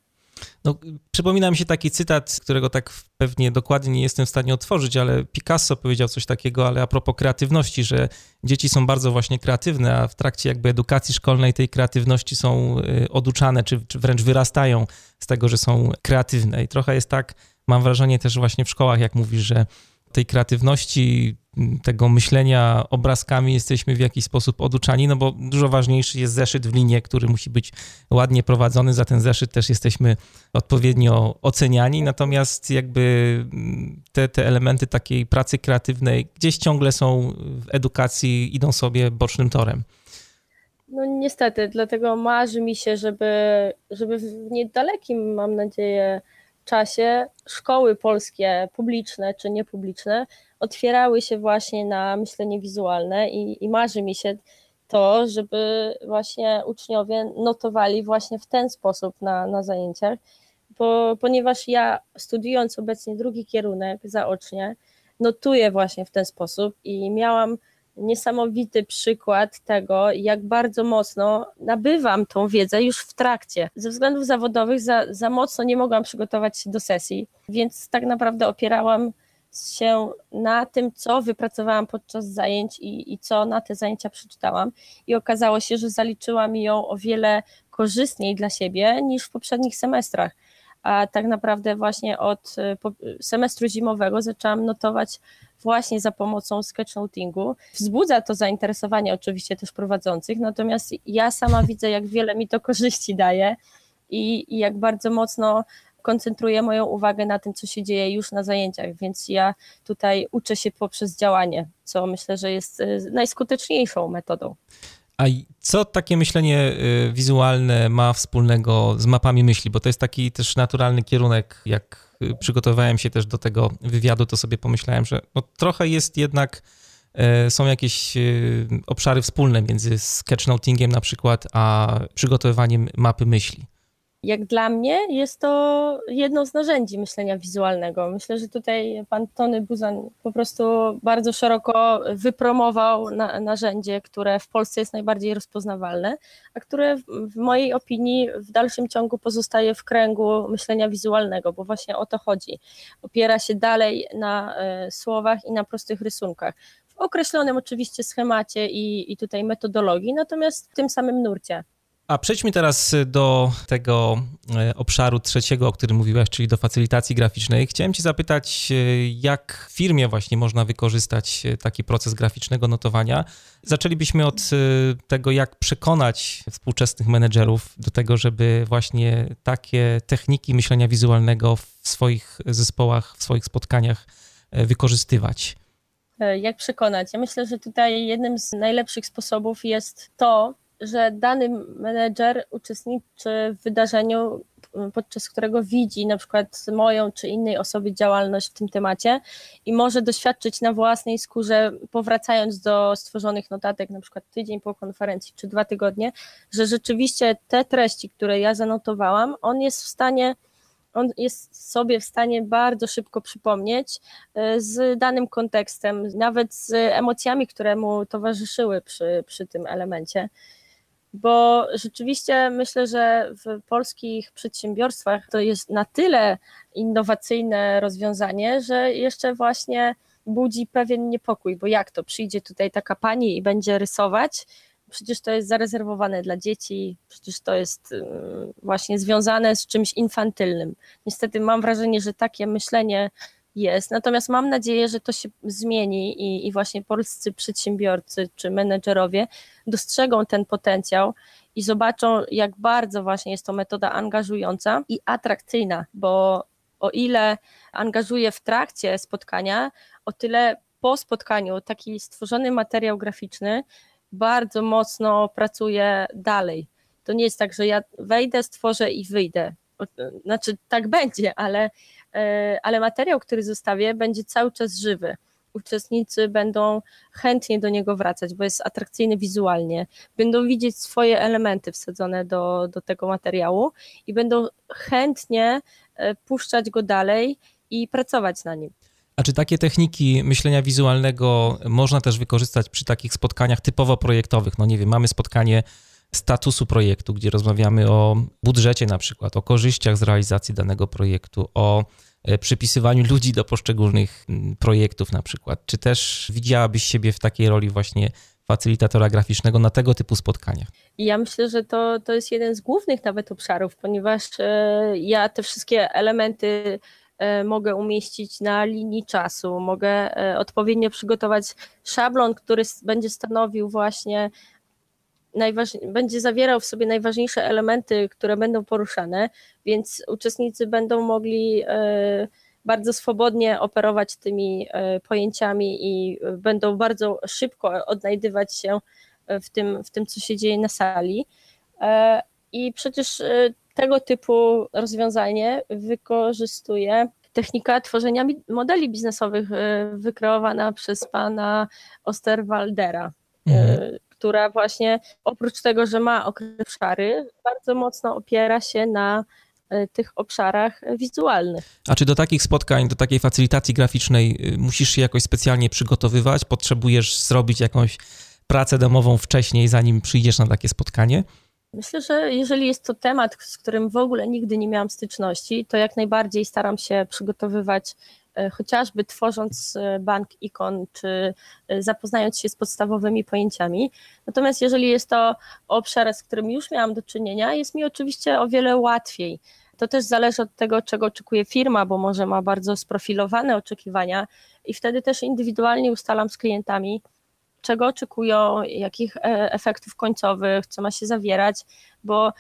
No, przypomina mi się taki cytat, którego tak pewnie dokładnie nie jestem w stanie otworzyć, ale Picasso powiedział coś takiego, ale a propos kreatywności, że dzieci są bardzo właśnie kreatywne, a w trakcie jakby edukacji szkolnej tej kreatywności są y, oduczane, czy, czy wręcz wyrastają z tego, że są kreatywne. I trochę jest tak, mam wrażenie też właśnie w szkołach, jak mówisz, że tej kreatywności, tego myślenia obrazkami jesteśmy w jakiś sposób oduczani, no bo dużo ważniejszy jest zeszyt w linie, który musi być ładnie prowadzony, za ten zeszyt też jesteśmy odpowiednio oceniani, natomiast jakby te, te elementy takiej pracy kreatywnej gdzieś ciągle są w edukacji, idą sobie bocznym torem. No niestety, dlatego marzy mi się, żeby, żeby w niedalekim, mam nadzieję, czasie szkoły polskie, publiczne czy niepubliczne, otwierały się właśnie na myślenie wizualne i, i marzy mi się to, żeby właśnie uczniowie notowali właśnie w ten sposób na, na zajęciach, bo, ponieważ ja studiując obecnie drugi kierunek zaocznie, notuję właśnie w ten sposób i miałam niesamowity przykład tego, jak bardzo mocno nabywam tą wiedzę już w trakcie. Ze względów zawodowych za, za mocno nie mogłam przygotować się do sesji, więc tak naprawdę opierałam się na tym, co wypracowałam podczas zajęć i, i co na te zajęcia przeczytałam. I okazało się, że zaliczyłam ją o wiele korzystniej dla siebie niż w poprzednich semestrach a tak naprawdę właśnie od y, semestru zimowego zaczęłam notować właśnie za pomocą sketchnotingu. Wzbudza to zainteresowanie oczywiście też prowadzących, natomiast ja sama widzę, jak wiele mi to korzyści daje i, i jak bardzo mocno koncentruję moją uwagę na tym, co się dzieje już na zajęciach, więc ja tutaj uczę się poprzez działanie, co myślę, że jest y, najskuteczniejszą metodą. A co takie myślenie y, wizualne ma wspólnego z mapami myśli? Bo to jest taki też naturalny kierunek. Jak y, przygotowałem się też do tego wywiadu, to sobie pomyślałem, że no trochę jest jednak, y, są jakieś obszary wspólne między sketchnotingiem na przykład, a przygotowywaniem mapy myśli jak dla mnie jest to jedno z narzędzi myślenia wizualnego. Myślę, że tutaj pan Tony Buzan po prostu bardzo szeroko wypromował na, narzędzie, które w Polsce jest najbardziej rozpoznawalne, a które w, w mojej opinii w dalszym ciągu pozostaje w kręgu myślenia wizualnego, bo właśnie o to chodzi. Opiera się dalej na e, słowach i na prostych rysunkach w określonym oczywiście schemacie i, i tutaj metodologii, natomiast w tym samym nurcie. A przejdźmy teraz do tego e, obszaru trzeciego, o którym mówiłaś, czyli do facylitacji graficznej. Chciałem Cię zapytać, e, jak w firmie właśnie można wykorzystać e, taki proces graficznego notowania. Zaczęlibyśmy od tego, jak przekonać współczesnych menedżerów do tego, żeby właśnie takie techniki myślenia wizualnego w swoich zespołach, w swoich spotkaniach wykorzystywać. Jak przekonać? Ja myślę, że tutaj jednym z najlepszych sposobów jest to, że dany menedżer uczestniczy w wydarzeniu, podczas którego widzi na przykład moją czy innej osoby działalność w tym temacie i może doświadczyć na własnej skórze, powracając do stworzonych notatek, na przykład tydzień po konferencji czy dwa tygodnie, że rzeczywiście te treści, które ja zanotowałam, on jest w stanie on jest sobie w stanie bardzo szybko przypomnieć e, z danym kontekstem, nawet z emocjami, które mu towarzyszyły przy, przy tym elemencie bo rzeczywiście myślę, że w polskich przedsiębiorstwach to jest na tyle innowacyjne rozwiązanie, że jeszcze właśnie budzi pewien niepokój, bo jak to przyjdzie tutaj taka pani i będzie rysować, przecież to jest zarezerwowane dla dzieci, przecież to jest y, właśnie związane z czymś infantylnym. Niestety mam wrażenie, że takie myślenie jest. Natomiast mam nadzieję, że to się zmieni i, i właśnie polscy przedsiębiorcy czy menedżerowie dostrzegą ten potencjał i zobaczą, jak bardzo właśnie jest to metoda angażująca i atrakcyjna, bo o ile angażuje w trakcie spotkania, o tyle po spotkaniu taki stworzony materiał graficzny bardzo mocno pracuje dalej. To nie jest tak, że ja wejdę, stworzę i wyjdę. Znaczy, tak będzie, ale ale materiał, który zostawię, będzie cały czas żywy. Uczestnicy będą chętnie do niego wracać, bo jest atrakcyjny wizualnie. Będą widzieć swoje elementy wsadzone do, do tego materiału i będą chętnie e, puszczać go dalej i pracować na nim. A czy takie techniki myślenia wizualnego można też wykorzystać przy takich spotkaniach typowo projektowych? No nie wiem, mamy spotkanie statusu projektu, gdzie rozmawiamy o budżecie na przykład, o korzyściach z realizacji danego projektu, o e, przypisywaniu ludzi do poszczególnych projektów na przykład. Czy też widziałabyś siebie w takiej roli właśnie facylitatora graficznego na tego typu spotkaniach? Ja myślę, że to, to jest jeden z głównych nawet obszarów, ponieważ e, ja te wszystkie elementy e, mogę umieścić na linii czasu, mogę odpowiednio przygotować szablon, który będzie stanowił właśnie będzie zawierał w sobie najważniejsze elementy, które będą poruszane, więc uczestnicy będą mogli e, bardzo swobodnie operować tymi e, pojęciami i będą bardzo szybko odnajdywać się w tym, w tym co się dzieje na sali. E, I przecież tego typu rozwiązanie wykorzystuje technika tworzenia modeli biznesowych wykreowana przez pana Osterwaldera. Mhm która właśnie oprócz tego, że ma określone obszary, bardzo mocno opiera się na e, tych obszarach wizualnych. A czy do takich spotkań, do takiej facylitacji graficznej y, musisz się jakoś specjalnie przygotowywać? Potrzebujesz zrobić jakąś pracę domową wcześniej, zanim przyjdziesz na takie spotkanie? Myślę, że jeżeli jest to temat, z którym w ogóle nigdy nie miałam styczności, to jak najbardziej staram się przygotowywać chociażby tworząc e, bank ikon, czy e, zapoznając się z podstawowymi pojęciami. Natomiast jeżeli jest to obszar, z którym już miałam do czynienia, jest mi oczywiście o wiele łatwiej. To też zależy od tego, czego oczekuje firma, bo może ma bardzo sprofilowane oczekiwania i wtedy też indywidualnie ustalam z klientami, czego oczekują, jakich efektów końcowych, co ma się zawierać, bo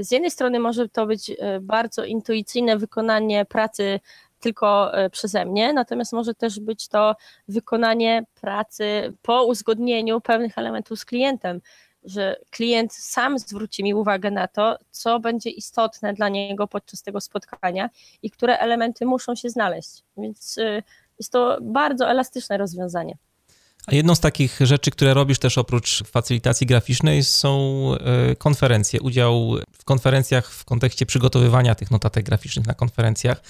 z jednej strony może to być bardzo intuicyjne wykonanie pracy tylko e, przeze mnie, natomiast może też być to wykonanie pracy po uzgodnieniu pewnych elementów z klientem, że klient sam zwróci mi uwagę na to, co będzie istotne dla niego podczas tego spotkania i które elementy muszą się znaleźć. Więc e, jest to bardzo elastyczne rozwiązanie. A jedną z takich rzeczy, które robisz też oprócz facylitacji graficznej, są e, konferencje. Udział w konferencjach w kontekście przygotowywania tych notatek graficznych na konferencjach.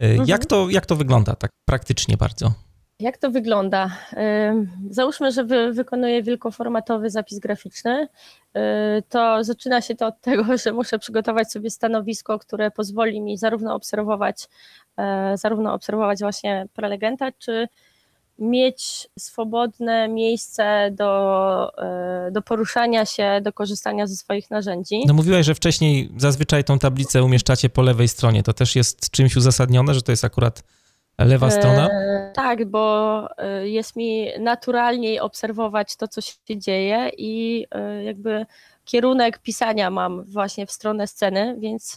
Mhm. Jak, to, jak to wygląda tak praktycznie bardzo? Jak to wygląda? Załóżmy, że wy, wykonuję wielkoformatowy zapis graficzny. To zaczyna się to od tego, że muszę przygotować sobie stanowisko, które pozwoli mi zarówno obserwować, e, zarówno obserwować właśnie prelegenta, czy mieć swobodne miejsce do, e, do poruszania się, do korzystania ze swoich narzędzi. No mówiłaś, że wcześniej zazwyczaj tą tablicę umieszczacie po lewej stronie. To też jest czymś uzasadnione, że to jest akurat lewa e, strona? E, tak, bo e, jest mi naturalniej obserwować to, co się dzieje i jakby kierunek pisania mam właśnie w stronę sceny, więc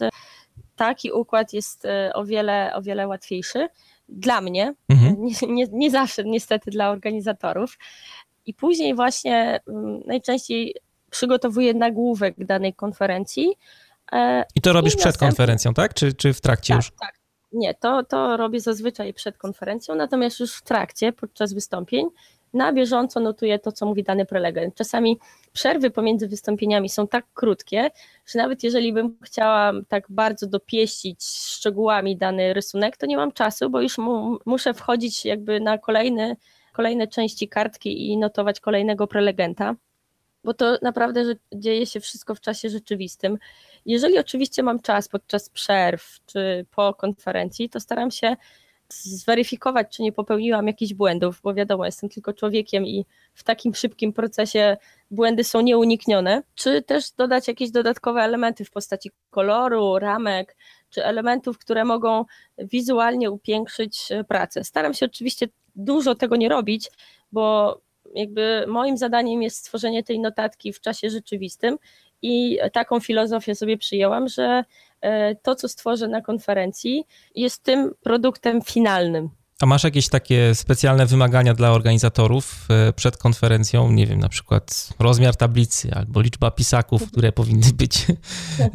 taki układ jest o wiele, o wiele łatwiejszy dla mnie, mhm. Nie, nie, nie zawsze niestety dla organizatorów. I później właśnie mm, najczęściej przygotowuję nagłówek danej konferencji. E, I to robisz I przed konferencją, tak? Czy, czy w trakcie tak, już? Tak, nie, to, to robię zazwyczaj przed konferencją, natomiast już w trakcie, podczas wystąpień, na bieżąco notuję to, co mówi dany prelegent. Czasami przerwy pomiędzy wystąpieniami są tak krótkie, że nawet jeżeli bym chciała tak bardzo dopieścić szczegółami dany rysunek, to nie mam czasu, bo już mu, muszę wchodzić jakby na kolejne, kolejne części kartki i notować kolejnego prelegenta bo to naprawdę że dzieje się wszystko w czasie rzeczywistym. Jeżeli oczywiście mam czas podczas przerw czy po konferencji, to staram się zweryfikować, czy nie popełniłam jakichś błędów, bo wiadomo, jestem tylko człowiekiem i w takim szybkim procesie błędy są nieuniknione, czy też dodać jakieś dodatkowe elementy w postaci koloru, ramek, czy elementów, które mogą wizualnie upiększyć pracę. Staram się oczywiście dużo tego nie robić, bo jakby moim zadaniem jest stworzenie tej notatki w czasie rzeczywistym i taką filozofię sobie przyjęłam, że e, to, co stworzę na konferencji, jest tym produktem finalnym. A masz jakieś takie specjalne wymagania dla organizatorów e, przed konferencją? Nie wiem, na przykład rozmiar tablicy albo liczba pisaków, które powinny być e,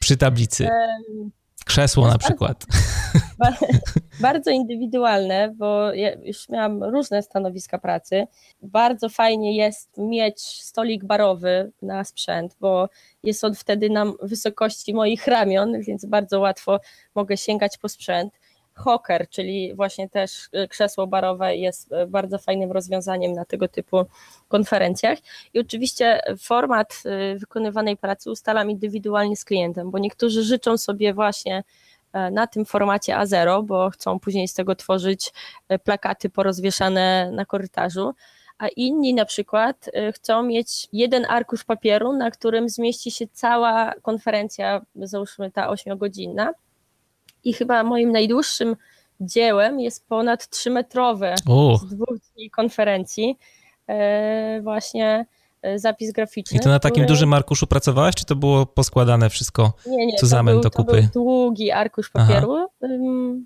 przy tablicy. Krzesło na przykład. Bardzo, indywidualne, bo ja już miałam różne stanowiska pracy. Bardzo fajnie jest mieć stolik barowy na sprzęt, bo jest on wtedy na wysokości moich ramion, więc bardzo łatwo mogę sięgać po sprzęt hoker, czyli właśnie też krzesło barowe jest bardzo fajnym rozwiązaniem na tego typu konferencjach. I oczywiście format wykonywanej pracy ustalam indywidualnie z klientem, bo niektórzy życzą sobie właśnie na tym formacie A0, bo chcą później z tego tworzyć plakaty porozwieszane na korytarzu, a inni na przykład y, chcą mieć jeden arkusz papieru, na którym zmieści się cała konferencja, załóżmy ta ośmiogodzinna. I chyba moim najdłuższym dziełem jest ponad trzymetrowe z dwóch dni konferencji. Właśnie E, zapis graficzny. I to na takim który... dużym arkuszu pracowałaś, czy to było poskładane wszystko nie, nie, był, do kupy? To był długi arkusz papieru.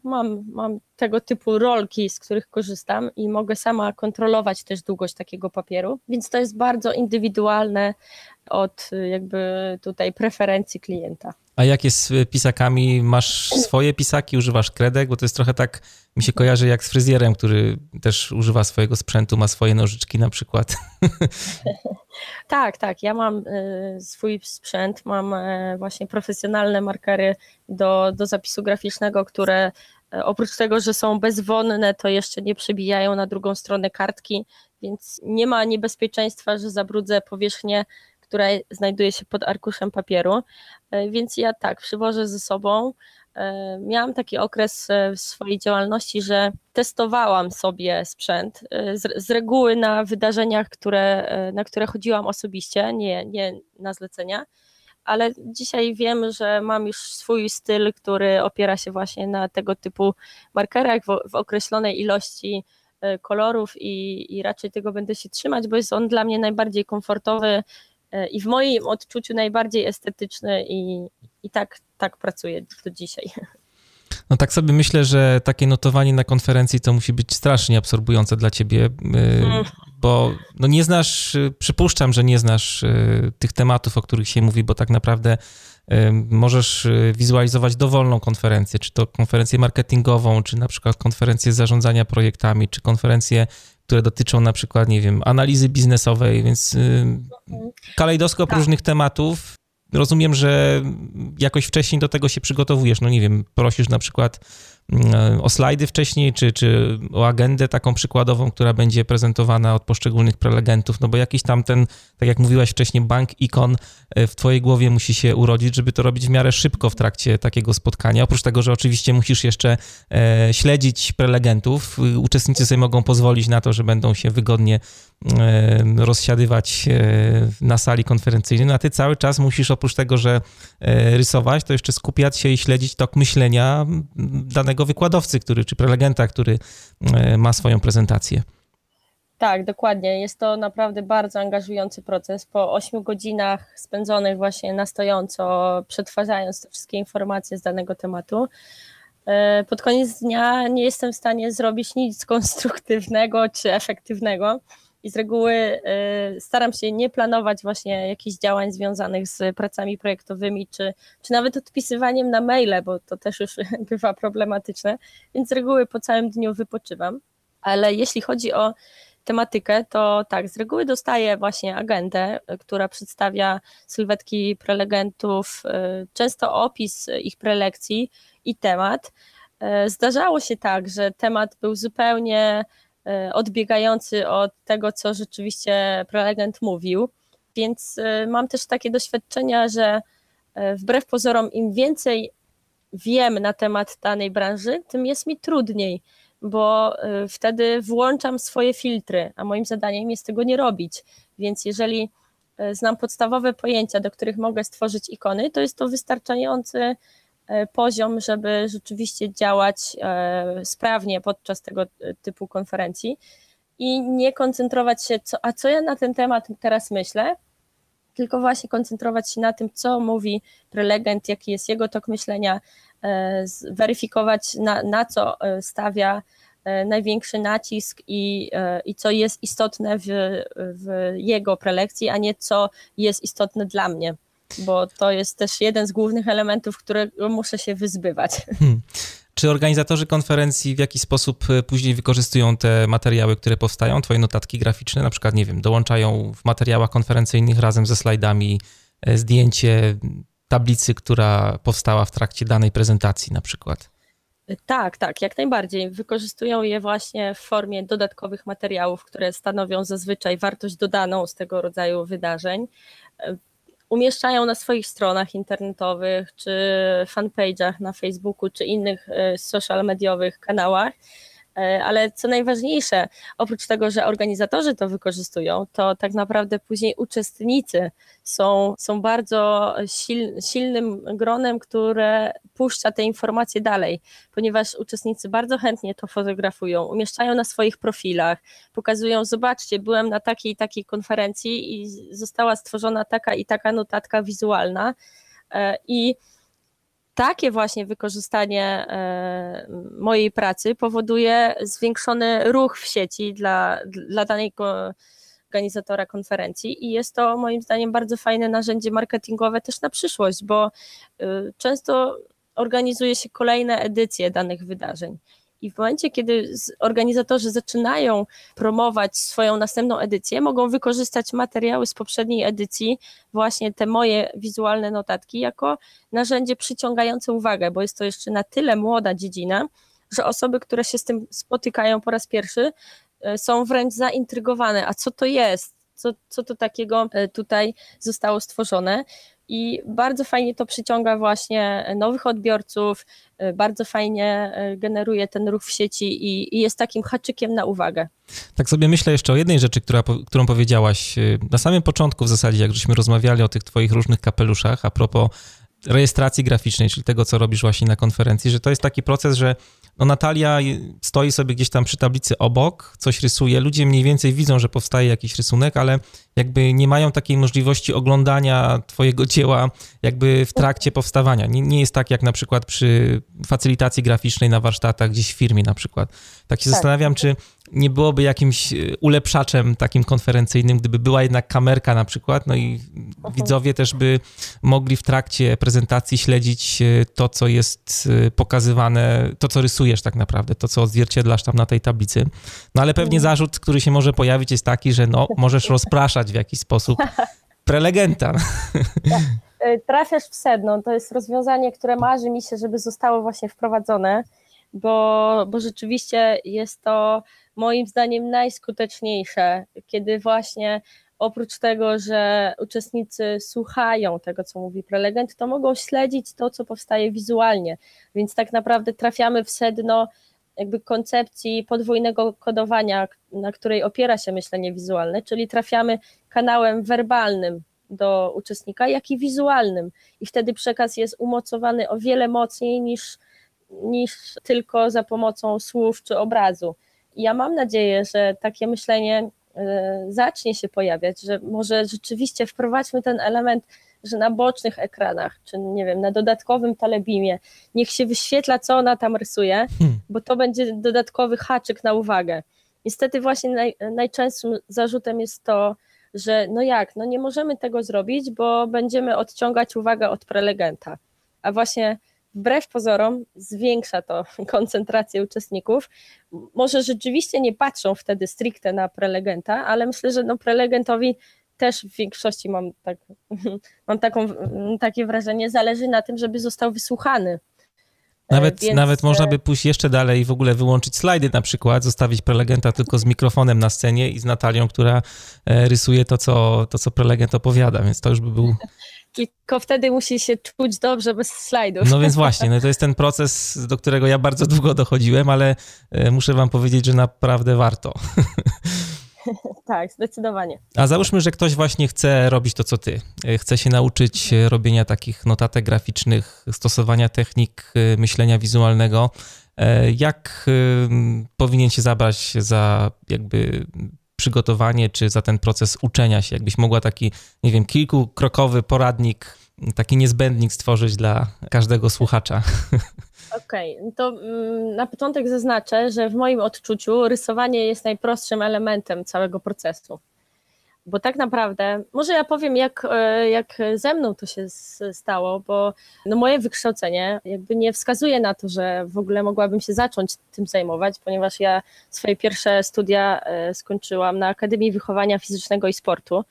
Mam, mam tego typu rolki, z których korzystam i mogę sama kontrolować też długość takiego papieru, więc to jest bardzo indywidualne od jakby tutaj preferencji klienta. A jak jest z pisakami? Masz swoje pisaki, używasz kredek? Bo to jest trochę tak, mi się kojarzy jak z fryzjerem, który też używa swojego sprzętu, ma swoje nożyczki na przykład. Tak, tak. Ja mam y, swój sprzęt, mam e, właśnie profesjonalne markery do, do zapisu graficznego, które e, oprócz tego, że są bezwonne, to jeszcze nie przebijają na drugą stronę kartki, więc nie ma niebezpieczeństwa, że zabrudzę powierzchnię która znajduje się pod arkuszem papieru. E, więc ja tak, przywożę ze sobą. E, miałam taki okres e, w swojej działalności, że testowałam sobie sprzęt. Z, reguły na wydarzeniach, które, na które chodziłam osobiście, nie, nie na zlecenia ale dzisiaj wiem, że mam już swój styl, który opiera się właśnie na tego typu markerach w, określonej ilości kolorów i, i raczej tego będę się trzymać, bo jest on dla mnie najbardziej komfortowy i w moim odczuciu najbardziej estetyczny i, i tak, tak pracuję do dzisiaj. No tak sobie myślę, że takie notowanie na konferencji to musi być strasznie absorbujące dla ciebie, mm. bo no nie znasz, przypuszczam, że nie znasz tych tematów, o których się mówi, bo tak naprawdę możesz wizualizować dowolną konferencję, czy to konferencję marketingową, czy na przykład konferencję zarządzania projektami, czy konferencję które dotyczą na przykład, nie wiem, analizy biznesowej, więc y, kalejdoskop tak. różnych tematów. Rozumiem, że jakoś wcześniej do tego się przygotowujesz. No nie wiem, prosisz na przykład o slajdy wcześniej, czy, czy o agendę taką przykładową, która będzie prezentowana od poszczególnych prelegentów, no bo jakiś tam ten, tak jak mówiłaś wcześniej, bank ikon e, w twojej głowie musi się urodzić, żeby to robić w miarę szybko w trakcie takiego spotkania. Oprócz tego, że oczywiście musisz jeszcze e, śledzić prelegentów, uczestnicy sobie mogą pozwolić na to, że będą się wygodnie rozsiadywać na sali konferencyjnej, no a ty cały czas musisz oprócz tego, że rysować, to jeszcze skupiać się i śledzić tok myślenia danego wykładowcy, który, czy prelegenta, który e, ma swoją prezentację. Tak, dokładnie. Jest to naprawdę bardzo angażujący proces. Po 8 godzinach spędzonych właśnie na stojąco, przetwarzając te wszystkie informacje z danego tematu, e, pod koniec dnia nie jestem w stanie zrobić nic konstruktywnego czy efektywnego i z reguły y, staram się nie planować właśnie jakichś działań związanych z pracami projektowymi, czy, czy nawet odpisywaniem na maile, bo to też już bywa problematyczne, więc z reguły po całym dniu wypoczywam. Ale jeśli chodzi o tematykę, to tak, z reguły dostaję właśnie agendę, która przedstawia sylwetki prelegentów, y, często opis ich prelekcji i temat. Y, zdarzało się tak, że temat był zupełnie odbiegający od tego, co rzeczywiście prelegent mówił. Więc e, mam też takie doświadczenia, że e, wbrew pozorom, im więcej wiem na temat danej branży, tym jest mi trudniej, bo wtedy włączam swoje filtry, a moim zadaniem jest tego nie robić. Więc jeżeli znam podstawowe pojęcia, do których mogę stworzyć ikony, to jest to wystarczający E, poziom, żeby rzeczywiście działać e, sprawnie podczas tego e, typu konferencji i nie koncentrować się, co, a co ja na ten temat teraz myślę, tylko właśnie koncentrować się na tym, co mówi prelegent, jaki jest jego tok myślenia, weryfikować na, na co stawia największy nacisk i, i co jest istotne w, w jego prelekcji, a nie co jest istotne dla mnie bo to jest też jeden z głównych elementów, którego muszę się wyzbywać. Hmm. Czy organizatorzy konferencji w jakiś sposób e, później wykorzystują te materiały, które powstają, twoje notatki graficzne, na przykład, nie wiem, dołączają w materiałach konferencyjnych razem ze slajdami e, zdjęcie tablicy, która powstała w trakcie danej prezentacji na przykład? Tak, tak, jak najbardziej. Wykorzystują je właśnie w formie dodatkowych materiałów, które stanowią zazwyczaj wartość dodaną z tego rodzaju wydarzeń. Umieszczają na swoich stronach internetowych, czy fanpage'ach na Facebooku, czy innych e, social mediowych kanałach. E, ale co najważniejsze, oprócz tego, że organizatorzy to wykorzystują, to tak naprawdę później uczestnicy są, są bardzo sil, silnym gronem, które puszcza te informacje dalej, ponieważ uczestnicy bardzo chętnie to fotografują, umieszczają na swoich profilach, pokazują, zobaczcie, byłem na takiej i takiej konferencji i została stworzona taka i taka notatka wizualna e, i takie właśnie wykorzystanie e, mojej pracy powoduje zwiększony ruch w sieci dla, dla danego organizatora konferencji i jest to moim zdaniem bardzo fajne narzędzie marketingowe też na przyszłość, bo e, często organizuje się kolejne edycje danych wydarzeń. I w momencie, kiedy organizatorzy zaczynają promować swoją następną edycję, mogą wykorzystać materiały z poprzedniej edycji, właśnie te moje wizualne notatki, jako narzędzie przyciągające uwagę, bo jest to jeszcze na tyle młoda dziedzina, że osoby, które się z tym spotykają po raz pierwszy, e, są wręcz zaintrygowane, a co to jest, co, co to takiego e, tutaj zostało stworzone i bardzo fajnie to przyciąga właśnie nowych odbiorców, y, bardzo fajnie y, generuje ten ruch w sieci i, i, jest takim haczykiem na uwagę. Tak sobie myślę jeszcze o jednej rzeczy, która, którą powiedziałaś y, na samym początku w zasadzie, jak żeśmy rozmawiali o tych twoich różnych kapeluszach, a propos rejestracji graficznej, czyli tego, co robisz właśnie na konferencji, że to jest taki proces, że no Natalia stoi sobie gdzieś tam przy tablicy obok, coś rysuje, ludzie mniej więcej widzą, że powstaje jakiś rysunek, ale jakby nie mają takiej możliwości oglądania twojego dzieła jakby w trakcie powstawania. Nie, nie jest tak jak na przykład przy facylitacji graficznej na warsztatach gdzieś w firmie na przykład. Tak się tak. zastanawiam, czy nie byłoby jakimś e, ulepszaczem takim konferencyjnym, gdyby była jednak kamerka na przykład, no i widzowie też by mogli w trakcie prezentacji śledzić e, to, co jest e, pokazywane, to, co rysujesz tak naprawdę, to, co odzwierciedlasz tam na tej tablicy. No ale pewnie uh-huh. zarzut, który się może pojawić jest taki, że no, możesz rozpraszać w jakiś sposób prelegenta. Tak. Trafiasz w sedno, to jest rozwiązanie, które marzy mi się, żeby zostało właśnie wprowadzone, bo, bo rzeczywiście jest to moim zdaniem najskuteczniejsze, kiedy właśnie oprócz tego, że uczestnicy słuchają tego, co mówi prelegent, to mogą śledzić to, co powstaje wizualnie. Więc tak naprawdę trafiamy w sedno jakby koncepcji podwójnego kodowania, na której opiera się myślenie wizualne, czyli trafiamy kanałem werbalnym do uczestnika, jak i wizualnym. I wtedy przekaz jest umocowany o wiele mocniej niż, niż tylko za pomocą słów czy obrazu ja mam nadzieję, że takie myślenie e, zacznie się pojawiać, że może rzeczywiście wprowadźmy ten element, że na bocznych ekranach, czy nie wiem, na dodatkowym telebimie, niech się wyświetla, co ona tam rysuje, hmm. bo to będzie dodatkowy haczyk na uwagę. Niestety właśnie naj, najczęstszym zarzutem jest to, że no jak, no nie możemy tego zrobić, bo będziemy odciągać uwagę od prelegenta. A właśnie wbrew pozorom zwiększa to koncentrację uczestników. Może rzeczywiście nie patrzą wtedy stricte na prelegenta, ale myślę, że no prelegentowi też w większości mam, tak, mam taką, takie wrażenie, zależy na tym, żeby został wysłuchany. Nawet, Więc... nawet można by pójść jeszcze dalej i w ogóle wyłączyć slajdy na przykład, zostawić prelegenta tylko z mikrofonem na scenie i z Natalią, która e, rysuje to, co, to, co prelegent opowiada, więc to już by był tylko wtedy musi się czuć dobrze bez slajdów. No więc właśnie, no to jest ten proces, do którego ja bardzo długo dochodziłem, ale e, muszę wam powiedzieć, że naprawdę warto. Tak, zdecydowanie. A załóżmy, że ktoś właśnie chce robić to, co ty. E, chce się nauczyć robienia takich notatek graficznych, stosowania technik e, myślenia wizualnego. Jak powinien się zabrać za jakby przygotowanie, czy za ten proces uczenia się? Jakbyś mogła taki, nie wiem, kilkukrokowy poradnik, taki niezbędnik stworzyć dla każdego słuchacza. Okej, okay. to mm, na początek zaznaczę, że w moim odczuciu rysowanie jest najprostszym elementem całego procesu bo tak naprawdę, może ja powiem, jak, e, jak ze mną to się stało, bo no moje wykształcenie jakby nie wskazuje na to, że w ogóle mogłabym się zacząć tym zajmować, ponieważ ja swoje pierwsze studia e, skończyłam na Akademii Wychowania Fizycznego i Sportu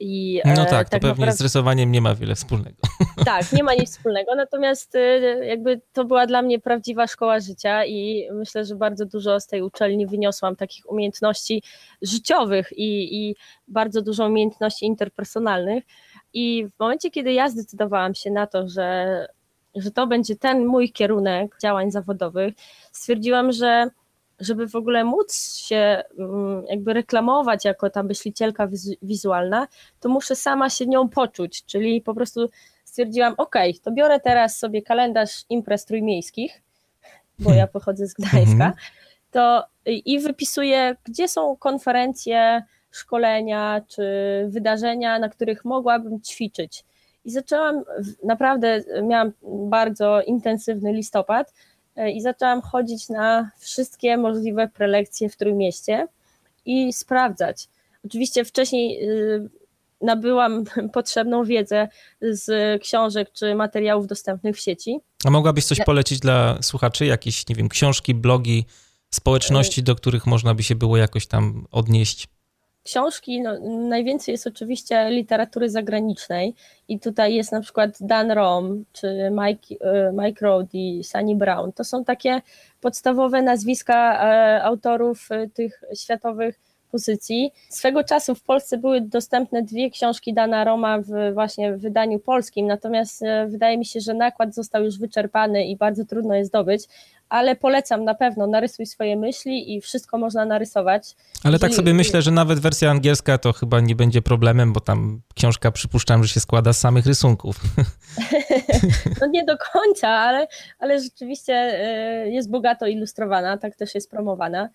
I, no tak, tak to pewnie naprawdę... z rysowaniem nie ma wiele wspólnego. Tak, nie ma nic wspólnego, natomiast jakby to była dla mnie prawdziwa szkoła życia i myślę, że bardzo dużo z tej uczelni wyniosłam takich umiejętności życiowych i, i bardzo dużo umiejętności interpersonalnych. I w momencie, kiedy ja zdecydowałam się na to, że, że to będzie ten mój kierunek działań zawodowych, stwierdziłam, że żeby w ogóle móc się mm, jakby reklamować jako ta myślicielka wizualna, to muszę sama się nią poczuć, czyli po prostu stwierdziłam, ok, to biorę teraz sobie kalendarz imprez trójmiejskich, bo ja pochodzę z Gdańska, mhm. to i wypisuję, gdzie są konferencje, szkolenia czy wydarzenia, na których mogłabym ćwiczyć. I zaczęłam, naprawdę miałam bardzo intensywny listopad i zaczęłam chodzić na wszystkie możliwe prelekcje w Trójmieście i sprawdzać. Oczywiście wcześniej y, nabyłam potrzebną wiedzę z książek czy materiałów dostępnych w sieci. A mogłabyś coś polecić dla słuchaczy? Jakieś, nie wiem, książki, blogi, społeczności, do których można by się było jakoś tam odnieść? Książki, no, najwięcej jest oczywiście literatury zagranicznej i tutaj jest na przykład Dan Rom, czy Mike, e, Mike Road i Sunny Brown. To są takie podstawowe nazwiska e, autorów e, tych światowych pozycji. Swego czasu w Polsce były dostępne dwie książki Dana Roma w właśnie w wydaniu polskim, natomiast wydaje mi się, że nakład został już wyczerpany i bardzo trudno je zdobyć, ale polecam na pewno, narysuj swoje myśli i wszystko można narysować. Ale Jeżeli... tak sobie myślę, że nawet wersja angielska to chyba nie będzie problemem, bo tam książka przypuszczam, że się składa z samych rysunków. no nie do końca, ale, ale rzeczywiście e, jest bogato ilustrowana, tak też jest promowana.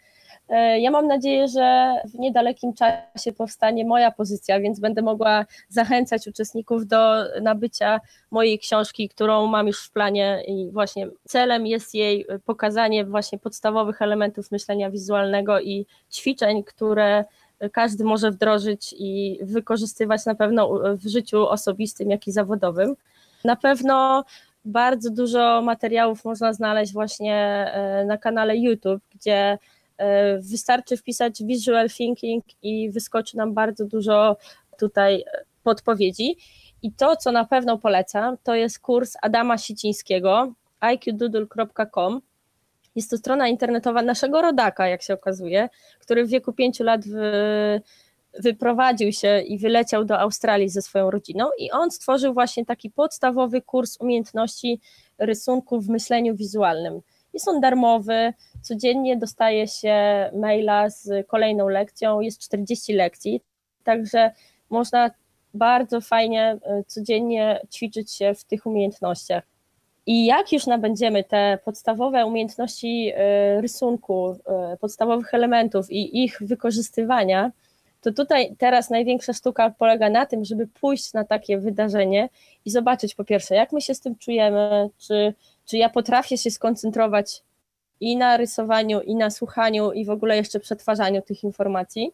E, ja mam nadzieję, że w niedalekim czasie powstanie moja pozycja, więc będę mogła zachęcać uczestników do nabycia mojej książki, którą mam już w planie i właśnie celem jest jej pokazanie właśnie podstawowych elementów myślenia wizualnego i ćwiczeń, które każdy może wdrożyć i wykorzystywać na pewno w życiu osobistym, jak i zawodowym. Na pewno bardzo dużo materiałów można znaleźć właśnie e, na kanale YouTube, gdzie wystarczy wpisać visual thinking i wyskoczy nam bardzo dużo tutaj podpowiedzi. I to, co na pewno polecam, to jest kurs Adama Sicińskiego, iqdoodle.com. Jest to strona internetowa naszego rodaka, jak się okazuje, który w wieku pięciu lat wyprowadził się i wyleciał do Australii ze swoją rodziną i on stworzył właśnie taki podstawowy kurs umiejętności rysunku w myśleniu wizualnym. Jest on darmowy, codziennie dostaje się maila z kolejną lekcją, jest 40 lekcji, także można bardzo fajnie e, codziennie ćwiczyć się w tych umiejętnościach. I jak już nabędziemy te podstawowe umiejętności e, rysunku, e, podstawowych elementów i ich wykorzystywania, to tutaj teraz największa sztuka polega na tym, żeby pójść na takie wydarzenie i zobaczyć po pierwsze, jak my się z tym czujemy, czy czy ja potrafię się skoncentrować i na rysowaniu, i na słuchaniu, i w ogóle jeszcze przetwarzaniu tych informacji,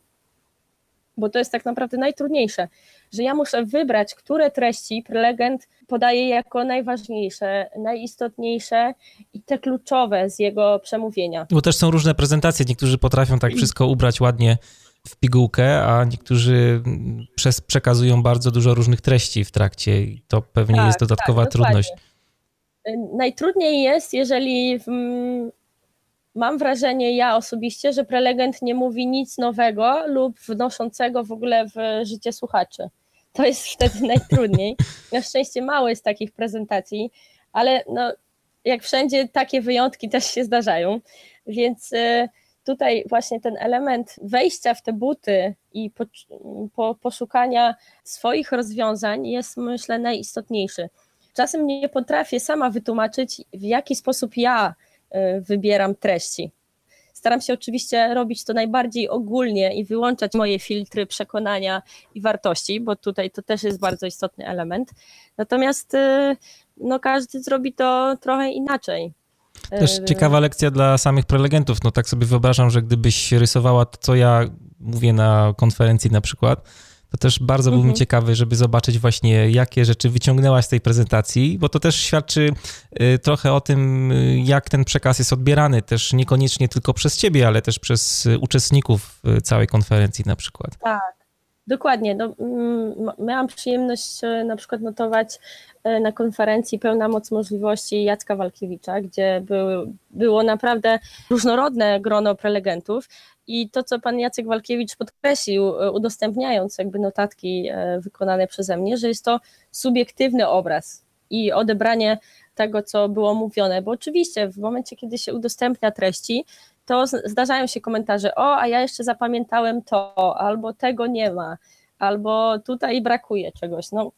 bo to jest tak naprawdę najtrudniejsze, że ja muszę wybrać, które treści prelegent podaje jako najważniejsze, najistotniejsze i te kluczowe z jego przemówienia. Bo też są różne prezentacje, niektórzy potrafią tak wszystko ubrać ładnie w pigułkę, a niektórzy przez, przekazują bardzo dużo różnych treści w trakcie i to pewnie tak, jest dodatkowa tak, trudność. Dokładnie najtrudniej jest, jeżeli w, mam wrażenie ja osobiście, że prelegent nie mówi nic nowego lub wnoszącego w ogóle w życie słuchaczy. To jest wtedy najtrudniej. Na szczęście mało jest takich prezentacji, ale no, jak wszędzie takie wyjątki też się zdarzają, więc y, tutaj właśnie ten element wejścia w te buty i po, po, poszukania swoich rozwiązań jest myślę najistotniejszy czasem nie potrafię sama wytłumaczyć, w jaki sposób ja e, wybieram treści. Staram się oczywiście robić to najbardziej ogólnie i wyłączać moje filtry przekonania i wartości, bo tutaj to też jest bardzo istotny element. Natomiast e, no, każdy zrobi to trochę inaczej. Też e, ciekawa lekcja dla samych prelegentów. No tak sobie wyobrażam, że gdybyś rysowała to, co ja mówię na konferencji na przykład, to też bardzo mhm. byłbym ciekawy, żeby zobaczyć właśnie, jakie rzeczy wyciągnęłaś z tej prezentacji, bo to też świadczy y, trochę o tym, y, jak ten przekaz jest odbierany, też niekoniecznie tylko przez ciebie, ale też przez uczestników y, całej konferencji na przykład. Tak. Dokładnie. No, mm, miałam przyjemność e, na przykład notować e, na konferencji Pełna Moc Możliwości Jacka Walkiewicza, gdzie był, było naprawdę różnorodne grono prelegentów i to, co pan Jacek Walkiewicz podkreślił, e, udostępniając jakby notatki wykonane przeze mnie, że jest to subiektywny obraz i odebranie tego, co było mówione, bo oczywiście w momencie, kiedy się udostępnia treści, to zdarzają się komentarze, o, a ja jeszcze zapamiętałem to, albo tego nie ma, albo tutaj brakuje czegoś. No,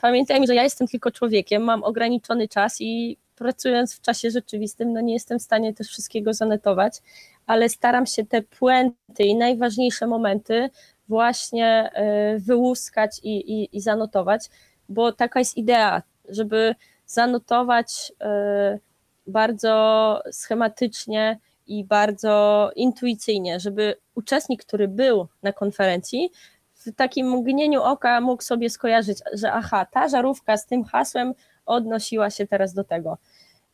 pamiętajmy, że ja jestem tylko człowiekiem, mam ograniczony czas i pracując w czasie rzeczywistym, no nie jestem w stanie też wszystkiego zanetować, ale staram się te puenty i najważniejsze momenty właśnie y, wyłuskać i, i, i zanotować, bo taka jest idea, żeby zanotować y, bardzo schematycznie i bardzo intuicyjnie, żeby uczestnik, który był na konferencji, w takim mgnieniu oka mógł sobie skojarzyć, że aha, ta żarówka z tym hasłem odnosiła się teraz do tego.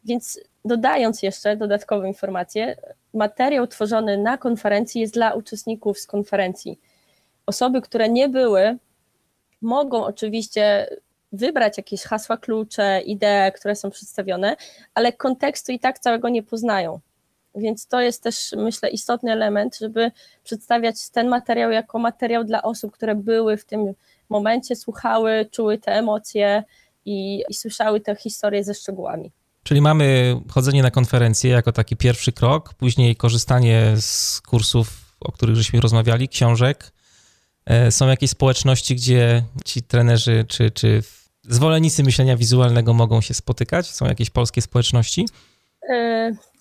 Więc dodając jeszcze dodatkową informację, materiał tworzony na konferencji jest dla uczestników z konferencji. Osoby, które nie były, mogą oczywiście wybrać jakieś hasła klucze, idee, które są przedstawione, ale kontekstu i tak całego nie poznają. Więc to jest też, myślę, istotny element, żeby przedstawiać ten materiał jako materiał dla osób, które były w tym momencie, słuchały, czuły te emocje i, i słyszały te historie ze szczegółami. Czyli mamy chodzenie na konferencje jako taki pierwszy krok, później korzystanie z kursów, o których żeśmy rozmawiali, książek. E, są jakieś społeczności, gdzie ci trenerzy czy, czy zwolennicy myślenia wizualnego mogą się spotykać? Są jakieś polskie społeczności?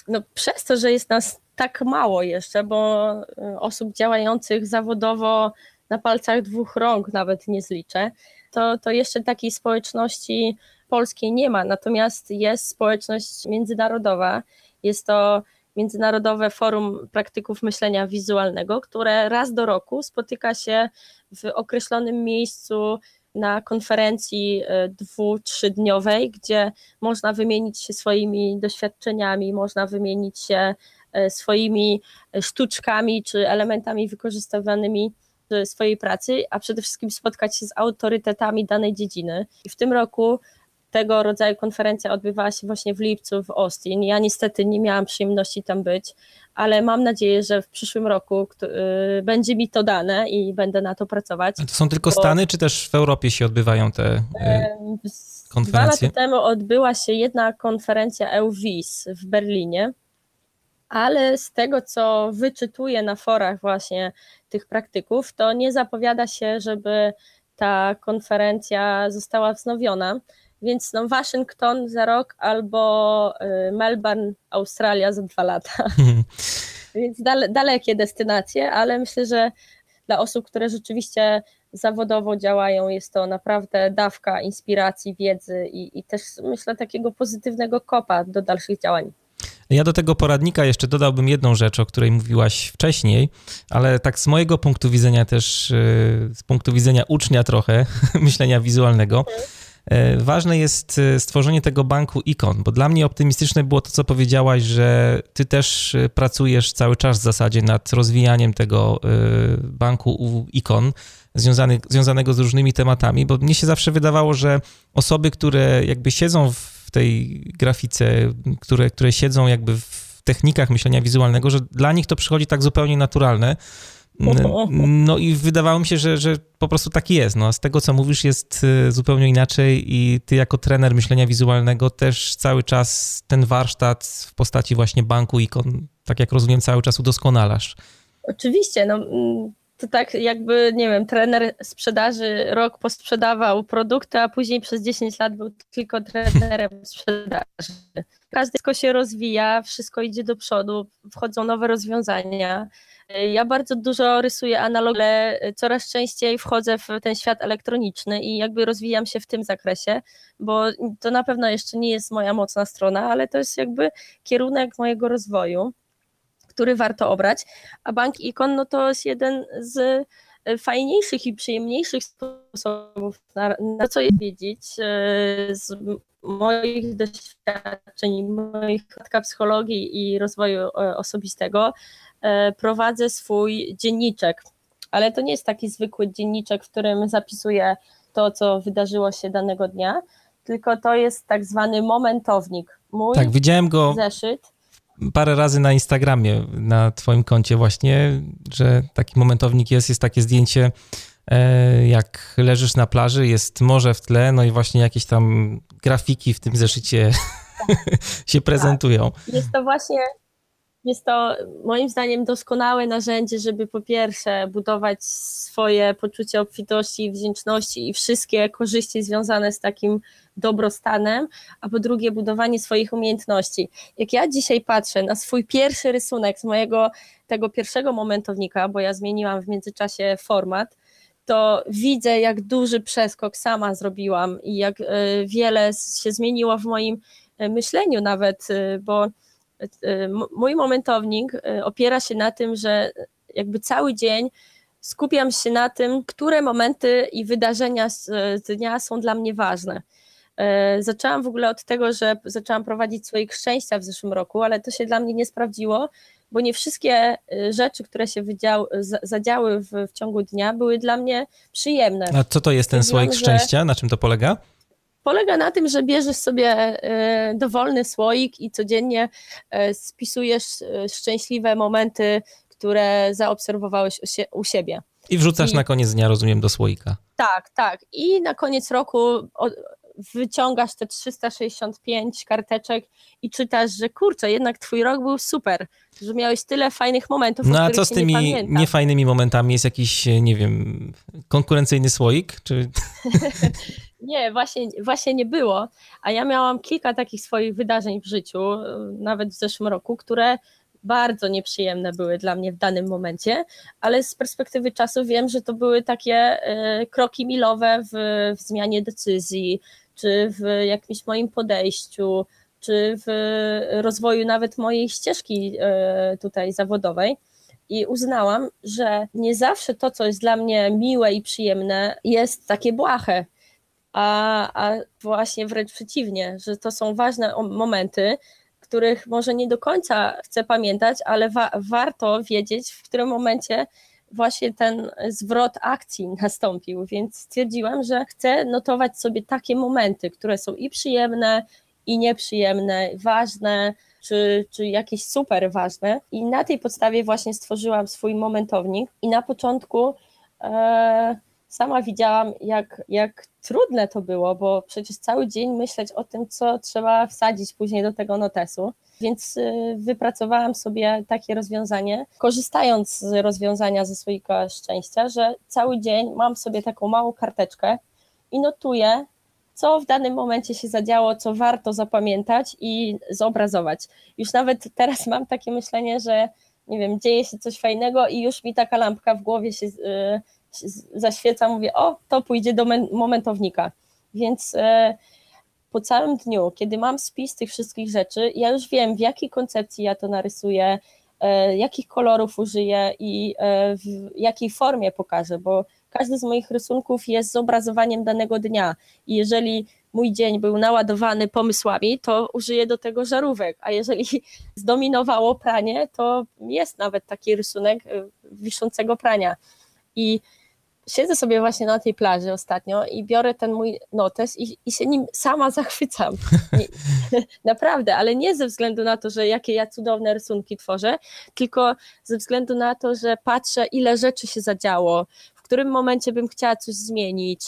No, przez to, że jest nas tak mało jeszcze, bo e, osób działających zawodowo na palcach dwóch rąk nawet nie zliczę, to, to jeszcze takiej społeczności polskiej nie ma. Natomiast jest społeczność międzynarodowa. Jest to Międzynarodowe Forum Praktyków Myślenia Wizualnego, które raz do roku spotyka się w określonym miejscu na konferencji e, dwu, trzydniowej, gdzie można wymienić się swoimi doświadczeniami, można wymienić się e, swoimi sztuczkami czy elementami wykorzystywanymi swojej pracy, a przede wszystkim spotkać się z autorytetami danej dziedziny. I w tym roku tego rodzaju konferencja odbywała się właśnie w lipcu w Austin. Ja niestety nie miałam przyjemności tam być, ale mam nadzieję, że w przyszłym roku y, będzie mi to dane i będę na to pracować. A to są tylko bo... Stany, czy też w Europie się odbywają te y, konferencje? Dwa lata temu odbyła się jedna konferencja EUWIS w Berlinie, ale z tego, co wyczytuję na forach właśnie tych praktyków, to nie zapowiada się, żeby ta konferencja została wznowiona. Więc no Waszyngton za rok albo y, Melbourne, Australia za dwa lata. Więc dale, dalekie destynacje, ale myślę, że dla osób, które rzeczywiście zawodowo działają, jest to naprawdę dawka inspiracji, wiedzy i, i też myślę takiego pozytywnego kopa do dalszych działań. Ja do tego poradnika jeszcze dodałbym jedną rzecz, o której mówiłaś wcześniej, ale tak z mojego punktu widzenia też, y, z punktu widzenia ucznia trochę myślenia wizualnego, mhm. E, ważne jest e, stworzenie tego banku ikon, bo dla mnie optymistyczne było to, co powiedziałaś, że ty też e, pracujesz cały czas w zasadzie nad rozwijaniem tego banku ikon związanych, związanego z różnymi tematami, bo mnie się zawsze wydawało, że osoby, które jakby siedzą w tej grafice, które, które siedzą jakby w technikach myślenia wizualnego, że dla nich to przychodzi tak zupełnie naturalne, no i wydawało mi się, że, że po prostu tak jest. No, z tego, co mówisz, jest y, zupełnie inaczej i ty jako trener myślenia wizualnego też cały czas ten warsztat w postaci właśnie banku ikon, tak jak rozumiem, cały czas udoskonalasz. Oczywiście, no mm, to tak jakby, nie wiem, trener sprzedaży rok posprzedawał produkty, a później przez 10 lat był tylko trenerem sprzedaży. Każdy się rozwija, wszystko idzie do przodu, wchodzą nowe rozwiązania, ja bardzo dużo rysuję analog, ale coraz częściej wchodzę w ten świat elektroniczny i jakby rozwijam się w tym zakresie, bo to na pewno jeszcze nie jest moja mocna strona, ale to jest jakby kierunek mojego rozwoju, który warto obrać. A bank ikon no to jest jeden z fajniejszych i przyjemniejszych sposobów na, na co je wiedzieć e, z moich doświadczeń, moich psychologii i rozwoju e, osobistego, E, prowadzę swój dzienniczek ale to nie jest taki zwykły dzienniczek, w którym zapisuję to, co wydarzyło się danego dnia, tylko to jest tak zwany momentownik. Mój tak, widziałem go zeszyt. Parę razy na Instagramie, na twoim koncie właśnie, że taki momentownik jest, jest takie zdjęcie, e, jak leżysz na plaży, jest morze w tle, no i właśnie jakieś tam grafiki w tym zeszycie się prezentują. Tak. Jest to właśnie jest to moim zdaniem doskonałe narzędzie, żeby po pierwsze budować swoje poczucie obfitości i wdzięczności i wszystkie korzyści związane z takim dobrostanem, a po drugie budowanie swoich umiejętności. Jak ja dzisiaj patrzę na swój pierwszy rysunek z mojego tego pierwszego momentownika, bo ja zmieniłam w międzyczasie format, to widzę, jak duży przeskok sama zrobiłam i jak e, wiele się zmieniło w moim e, myśleniu nawet, e, bo mój momentownik opiera się na tym, że jakby cały dzień skupiam się na tym, które momenty i wydarzenia z dnia są dla mnie ważne. Zaczęłam w ogóle od tego, że zaczęłam prowadzić swoje szczęścia w zeszłym roku, ale to się dla mnie nie sprawdziło, bo nie wszystkie rzeczy, które się wydział, zadziały w, w ciągu dnia, były dla mnie przyjemne. A co to jest ten słoik szczęścia? Na czym to polega? Polega na tym, że bierzesz sobie e, dowolny słoik i codziennie e, spisujesz e, szczęśliwe momenty, które zaobserwowałeś u siebie. I wrzucasz I, na koniec dnia, rozumiem, do słoika. Tak, tak. I na koniec roku wyciągasz te 365 karteczek i czytasz, że kurczę, jednak twój rok był super, że miałeś tyle fajnych momentów. No a co z tymi nie niefajnymi momentami? Jest jakiś, nie wiem, konkurencyjny słoik? Czy... nie, właśnie, właśnie nie było. A ja miałam kilka takich swoich wydarzeń w życiu, nawet w zeszłym roku, które bardzo nieprzyjemne były dla mnie w danym momencie, ale z perspektywy czasu wiem, że to były takie y, kroki milowe w, w zmianie decyzji, czy w jakimś moim podejściu, czy w rozwoju nawet mojej ścieżki e, tutaj zawodowej. I uznałam, że nie zawsze to, co jest dla mnie miłe i przyjemne, jest takie błahe, a, a właśnie wręcz przeciwnie, że to są ważne momenty, których może nie do końca chcę pamiętać, ale wa warto wiedzieć, w którym momencie właśnie ten zwrot akcji nastąpił, więc stwierdziłam, że chcę notować sobie takie momenty, które są i przyjemne, i nieprzyjemne, ważne, czy, czy jakieś super ważne. I na tej podstawie właśnie stworzyłam swój momentownik. I na początku e, sama widziałam, jak, jak trudne to było, bo przecież cały dzień myśleć o tym, co trzeba wsadzić później do tego notesu. Więc y, wypracowałam sobie takie rozwiązanie, korzystając z rozwiązania ze swojego szczęścia, że cały dzień mam sobie taką małą karteczkę i notuję, co w danym momencie się zadziało, co warto zapamiętać i zobrazować. Już nawet teraz mam takie myślenie, że nie wiem, dzieje się coś fajnego i już mi taka lampka w głowie się, y, się zaświeca, mówię, o, to pójdzie do momentownika. Więc y, po całym dniu, kiedy mam spis tych wszystkich rzeczy, ja już wiem, w jakiej koncepcji ja to narysuję, e, jakich kolorów użyję i e, w jakiej formie pokażę, bo każdy z moich rysunków jest zobrazowaniem danego dnia i jeżeli mój dzień był naładowany pomysłami, to użyję do tego żarówek, a jeżeli zdominowało pranie, to jest nawet taki rysunek e, wiszącego prania. I siedzę sobie właśnie na tej plaży ostatnio i biorę ten mój notes i, i się nim sama zachwycam. Nie, naprawdę, ale nie ze względu na to, że jakie ja cudowne rysunki tworzę, tylko ze względu na to, że patrzę, ile rzeczy się zadziało, w którym momencie bym chciała coś zmienić,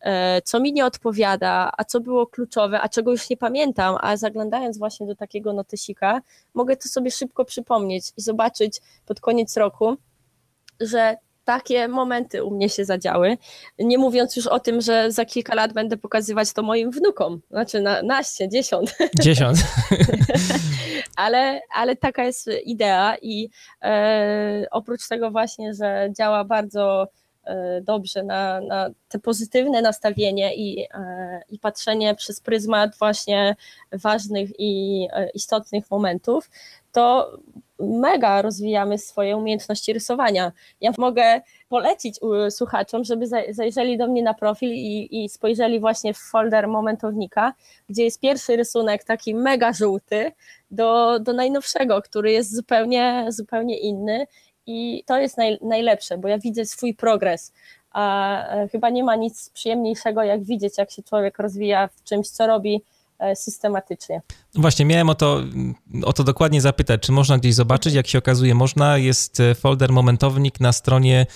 e, co mi nie odpowiada, a co było kluczowe, a czego już nie pamiętam, a zaglądając właśnie do takiego notesika, mogę to sobie szybko przypomnieć i zobaczyć pod koniec roku, że takie momenty u mnie się zadziały. Nie mówiąc już o tym, że za kilka lat będę pokazywać to moim wnukom. Znaczy na, naście, dziesiąt. Dziesiąt. ale, ale taka jest idea i e, oprócz tego właśnie, że działa bardzo e, dobrze na, na te pozytywne nastawienie i, e, i patrzenie przez pryzmat właśnie ważnych i e, istotnych momentów, to mega rozwijamy swoje umiejętności rysowania. Ja mogę polecić słuchaczom, żeby zajrzeli do mnie na profil i, i spojrzeli właśnie w folder momentownika, gdzie jest pierwszy rysunek taki mega żółty do, do najnowszego, który jest zupełnie, zupełnie inny i to jest naj, najlepsze, bo ja widzę swój progres, a e, chyba nie ma nic przyjemniejszego, jak widzieć, jak się człowiek rozwija w czymś, co robi systematycznie. Właśnie, miałem o to, o to dokładnie zapytać, czy można gdzieś zobaczyć, jak się okazuje, można, jest e, folder Momentownik na stronie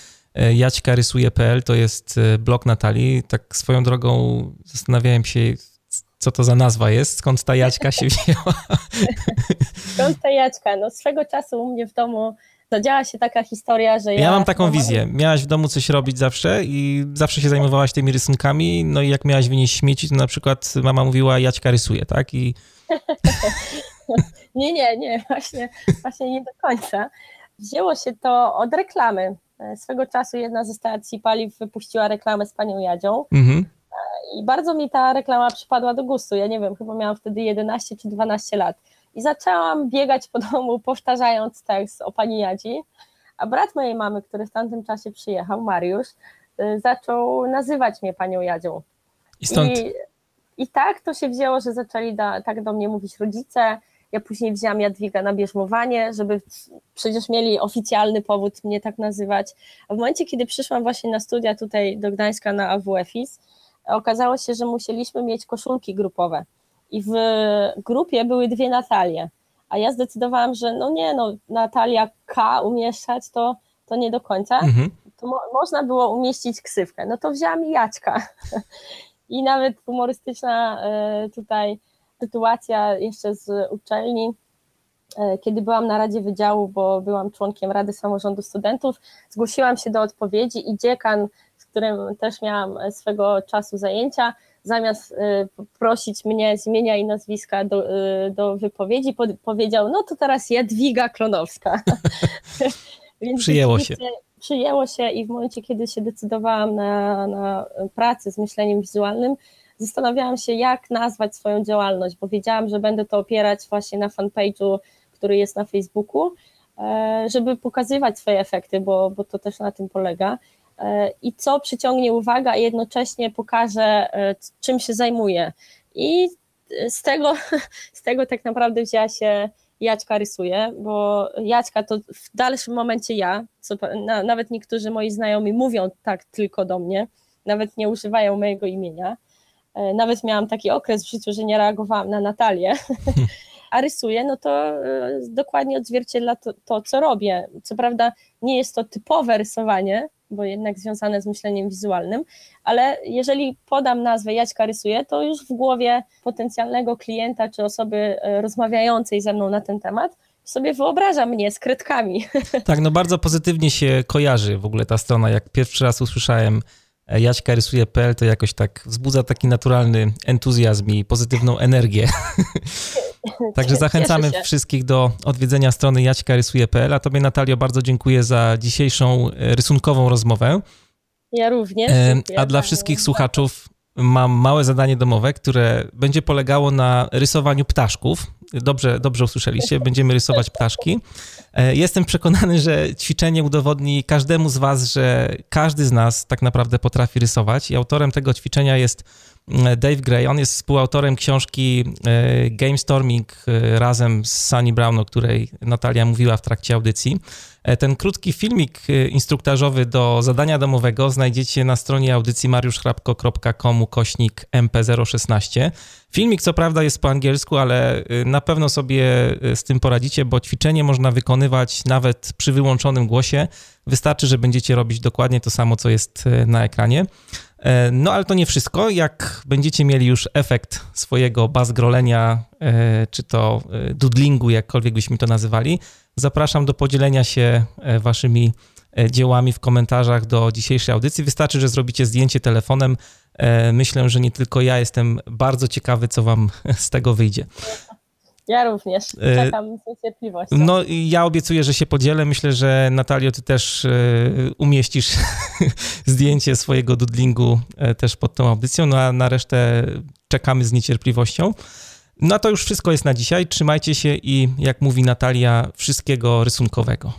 jaćkarysuje.pl, to jest blog Natalii, tak swoją drogą zastanawiałem się, co to za nazwa jest, skąd ta Jaćka się wzięła. Skąd ta Jaćka? No swego czasu u mnie w domu zadziała się taka historia, że ja... Ja mam taką wizję. Miałaś w domu coś robić zawsze i zawsze się zajmowałaś tymi rysunkami, no i jak miałaś wynieść śmieci, to na przykład mama mówiła, Jaćka rysuje, tak? I... nie, nie, nie, właśnie, właśnie nie do końca. Wzięło się to od reklamy. Swego czasu jedna ze stacji paliw wypuściła reklamę z panią Jadzią. Mhm. I bardzo mi ta reklama przypadła do gustu. Ja nie wiem, chyba miałam wtedy 11 czy 12 lat. I zaczęłam biegać po domu, powtarzając tekst o pani Jadzi. A brat mojej mamy, który w tamtym czasie przyjechał, Mariusz, y, zaczął nazywać mnie panią Jadzią. I stąd. I, i tak to się wzięło, że zaczęli da, tak do mnie mówić rodzice. Ja później wzięłam Jadwiga na bierzmowanie, żeby przecież mieli oficjalny powód mnie tak nazywać. A w momencie, kiedy przyszłam właśnie na studia tutaj do Gdańska na AWFIS, okazało się, że musieliśmy mieć koszulki grupowe i w grupie były dwie Natalie, a ja zdecydowałam, że no nie, no Natalia K umieszczać to, to nie do końca, mhm. to mo można było umieścić ksywkę, no to wzięłam Jaćka. I nawet humorystyczna e, tutaj sytuacja jeszcze z uczelni, e, kiedy byłam na Radzie Wydziału, bo byłam członkiem Rady Samorządu Studentów, zgłosiłam się do odpowiedzi i dziekan, z którym też miałam swego czasu zajęcia, zamiast y, prosić mnie z imienia i nazwiska do, y, do wypowiedzi, powiedział, no to teraz Jadwiga Klonowska. Więc przyjęło się. Przyjęło się i w momencie, kiedy się decydowałam na, na pracę z myśleniem wizualnym, zastanawiałam się, jak nazwać swoją działalność, bo wiedziałam, że będę to opierać właśnie na fanpage'u, który jest na Facebooku, e, żeby pokazywać swoje efekty, bo, bo to też na tym polega. E, i co przyciągnie uwagę, a jednocześnie pokaże, e, czym się zajmuje. I z tego, z tego tak naprawdę wzięła się Jaćka rysuje, bo Jaćka to w dalszym momencie ja, co, na, nawet niektórzy moi znajomi mówią tak tylko do mnie, nawet nie używają mojego imienia. E, nawet miałam taki okres w życiu, że nie reagowałam na Natalię, a rysuję, no to dokładnie odzwierciedla to, to, co robię. Co prawda nie jest to typowe rysowanie, bo jednak związane z myśleniem wizualnym, ale jeżeli podam nazwę Jaćka rysuje, to już w głowie potencjalnego klienta czy osoby e, rozmawiającej ze mną na ten temat sobie wyobraża mnie z kredkami. Tak, no bardzo pozytywnie się kojarzy w ogóle ta strona. Jak pierwszy raz usłyszałem Jaćka rysuje.pl, to jakoś tak wzbudza taki naturalny entuzjazm i pozytywną energię. Także zachęcamy wszystkich do odwiedzenia strony jaćkarysuje.pl, a tobie Natalio bardzo dziękuję za dzisiejszą e, rysunkową rozmowę. Ja również. A dla wszystkich słuchaczów mam małe zadanie domowe, które będzie polegało na rysowaniu ptaszków. Dobrze, dobrze usłyszeliście, będziemy rysować ptaszki. E, jestem przekonany, że ćwiczenie udowodni każdemu z Was, że każdy z nas tak naprawdę potrafi rysować. I autorem tego ćwiczenia jest Dave Gray. On jest współautorem książki e, Game Storming e, razem z Sunny Brown, o której Natalia mówiła w trakcie audycji. E, ten krótki filmik instruktażowy do zadania domowego znajdziecie na stronie audycji mariuszchrapko.com kośnik mp016. Filmik co prawda jest po angielsku, ale na pewno sobie z tym poradzicie, bo ćwiczenie można wykonywać nawet przy wyłączonym głosie. Wystarczy, że będziecie robić dokładnie to samo, co jest na ekranie. E, no ale to nie wszystko. Jak będziecie mieli już efekt swojego bazgrolenia, e, czy to e, dudlingu, jakkolwiek byśmy to nazywali, zapraszam do podzielenia się waszymi dziełami w komentarzach do dzisiejszej audycji. Wystarczy, że zrobicie zdjęcie telefonem. Myślę, że nie tylko ja jestem bardzo ciekawy, co wam z tego wyjdzie. Ja również. E, Czekam z niecierpliwością. No ja obiecuję, że się podzielę. Myślę, że Natalio, ty też e, umieścisz zdjęcie swojego dudlingu e, też pod tą audycją, no a na resztę czekamy z niecierpliwością. No to już wszystko jest na dzisiaj. Trzymajcie się i jak mówi Natalia, wszystkiego rysunkowego.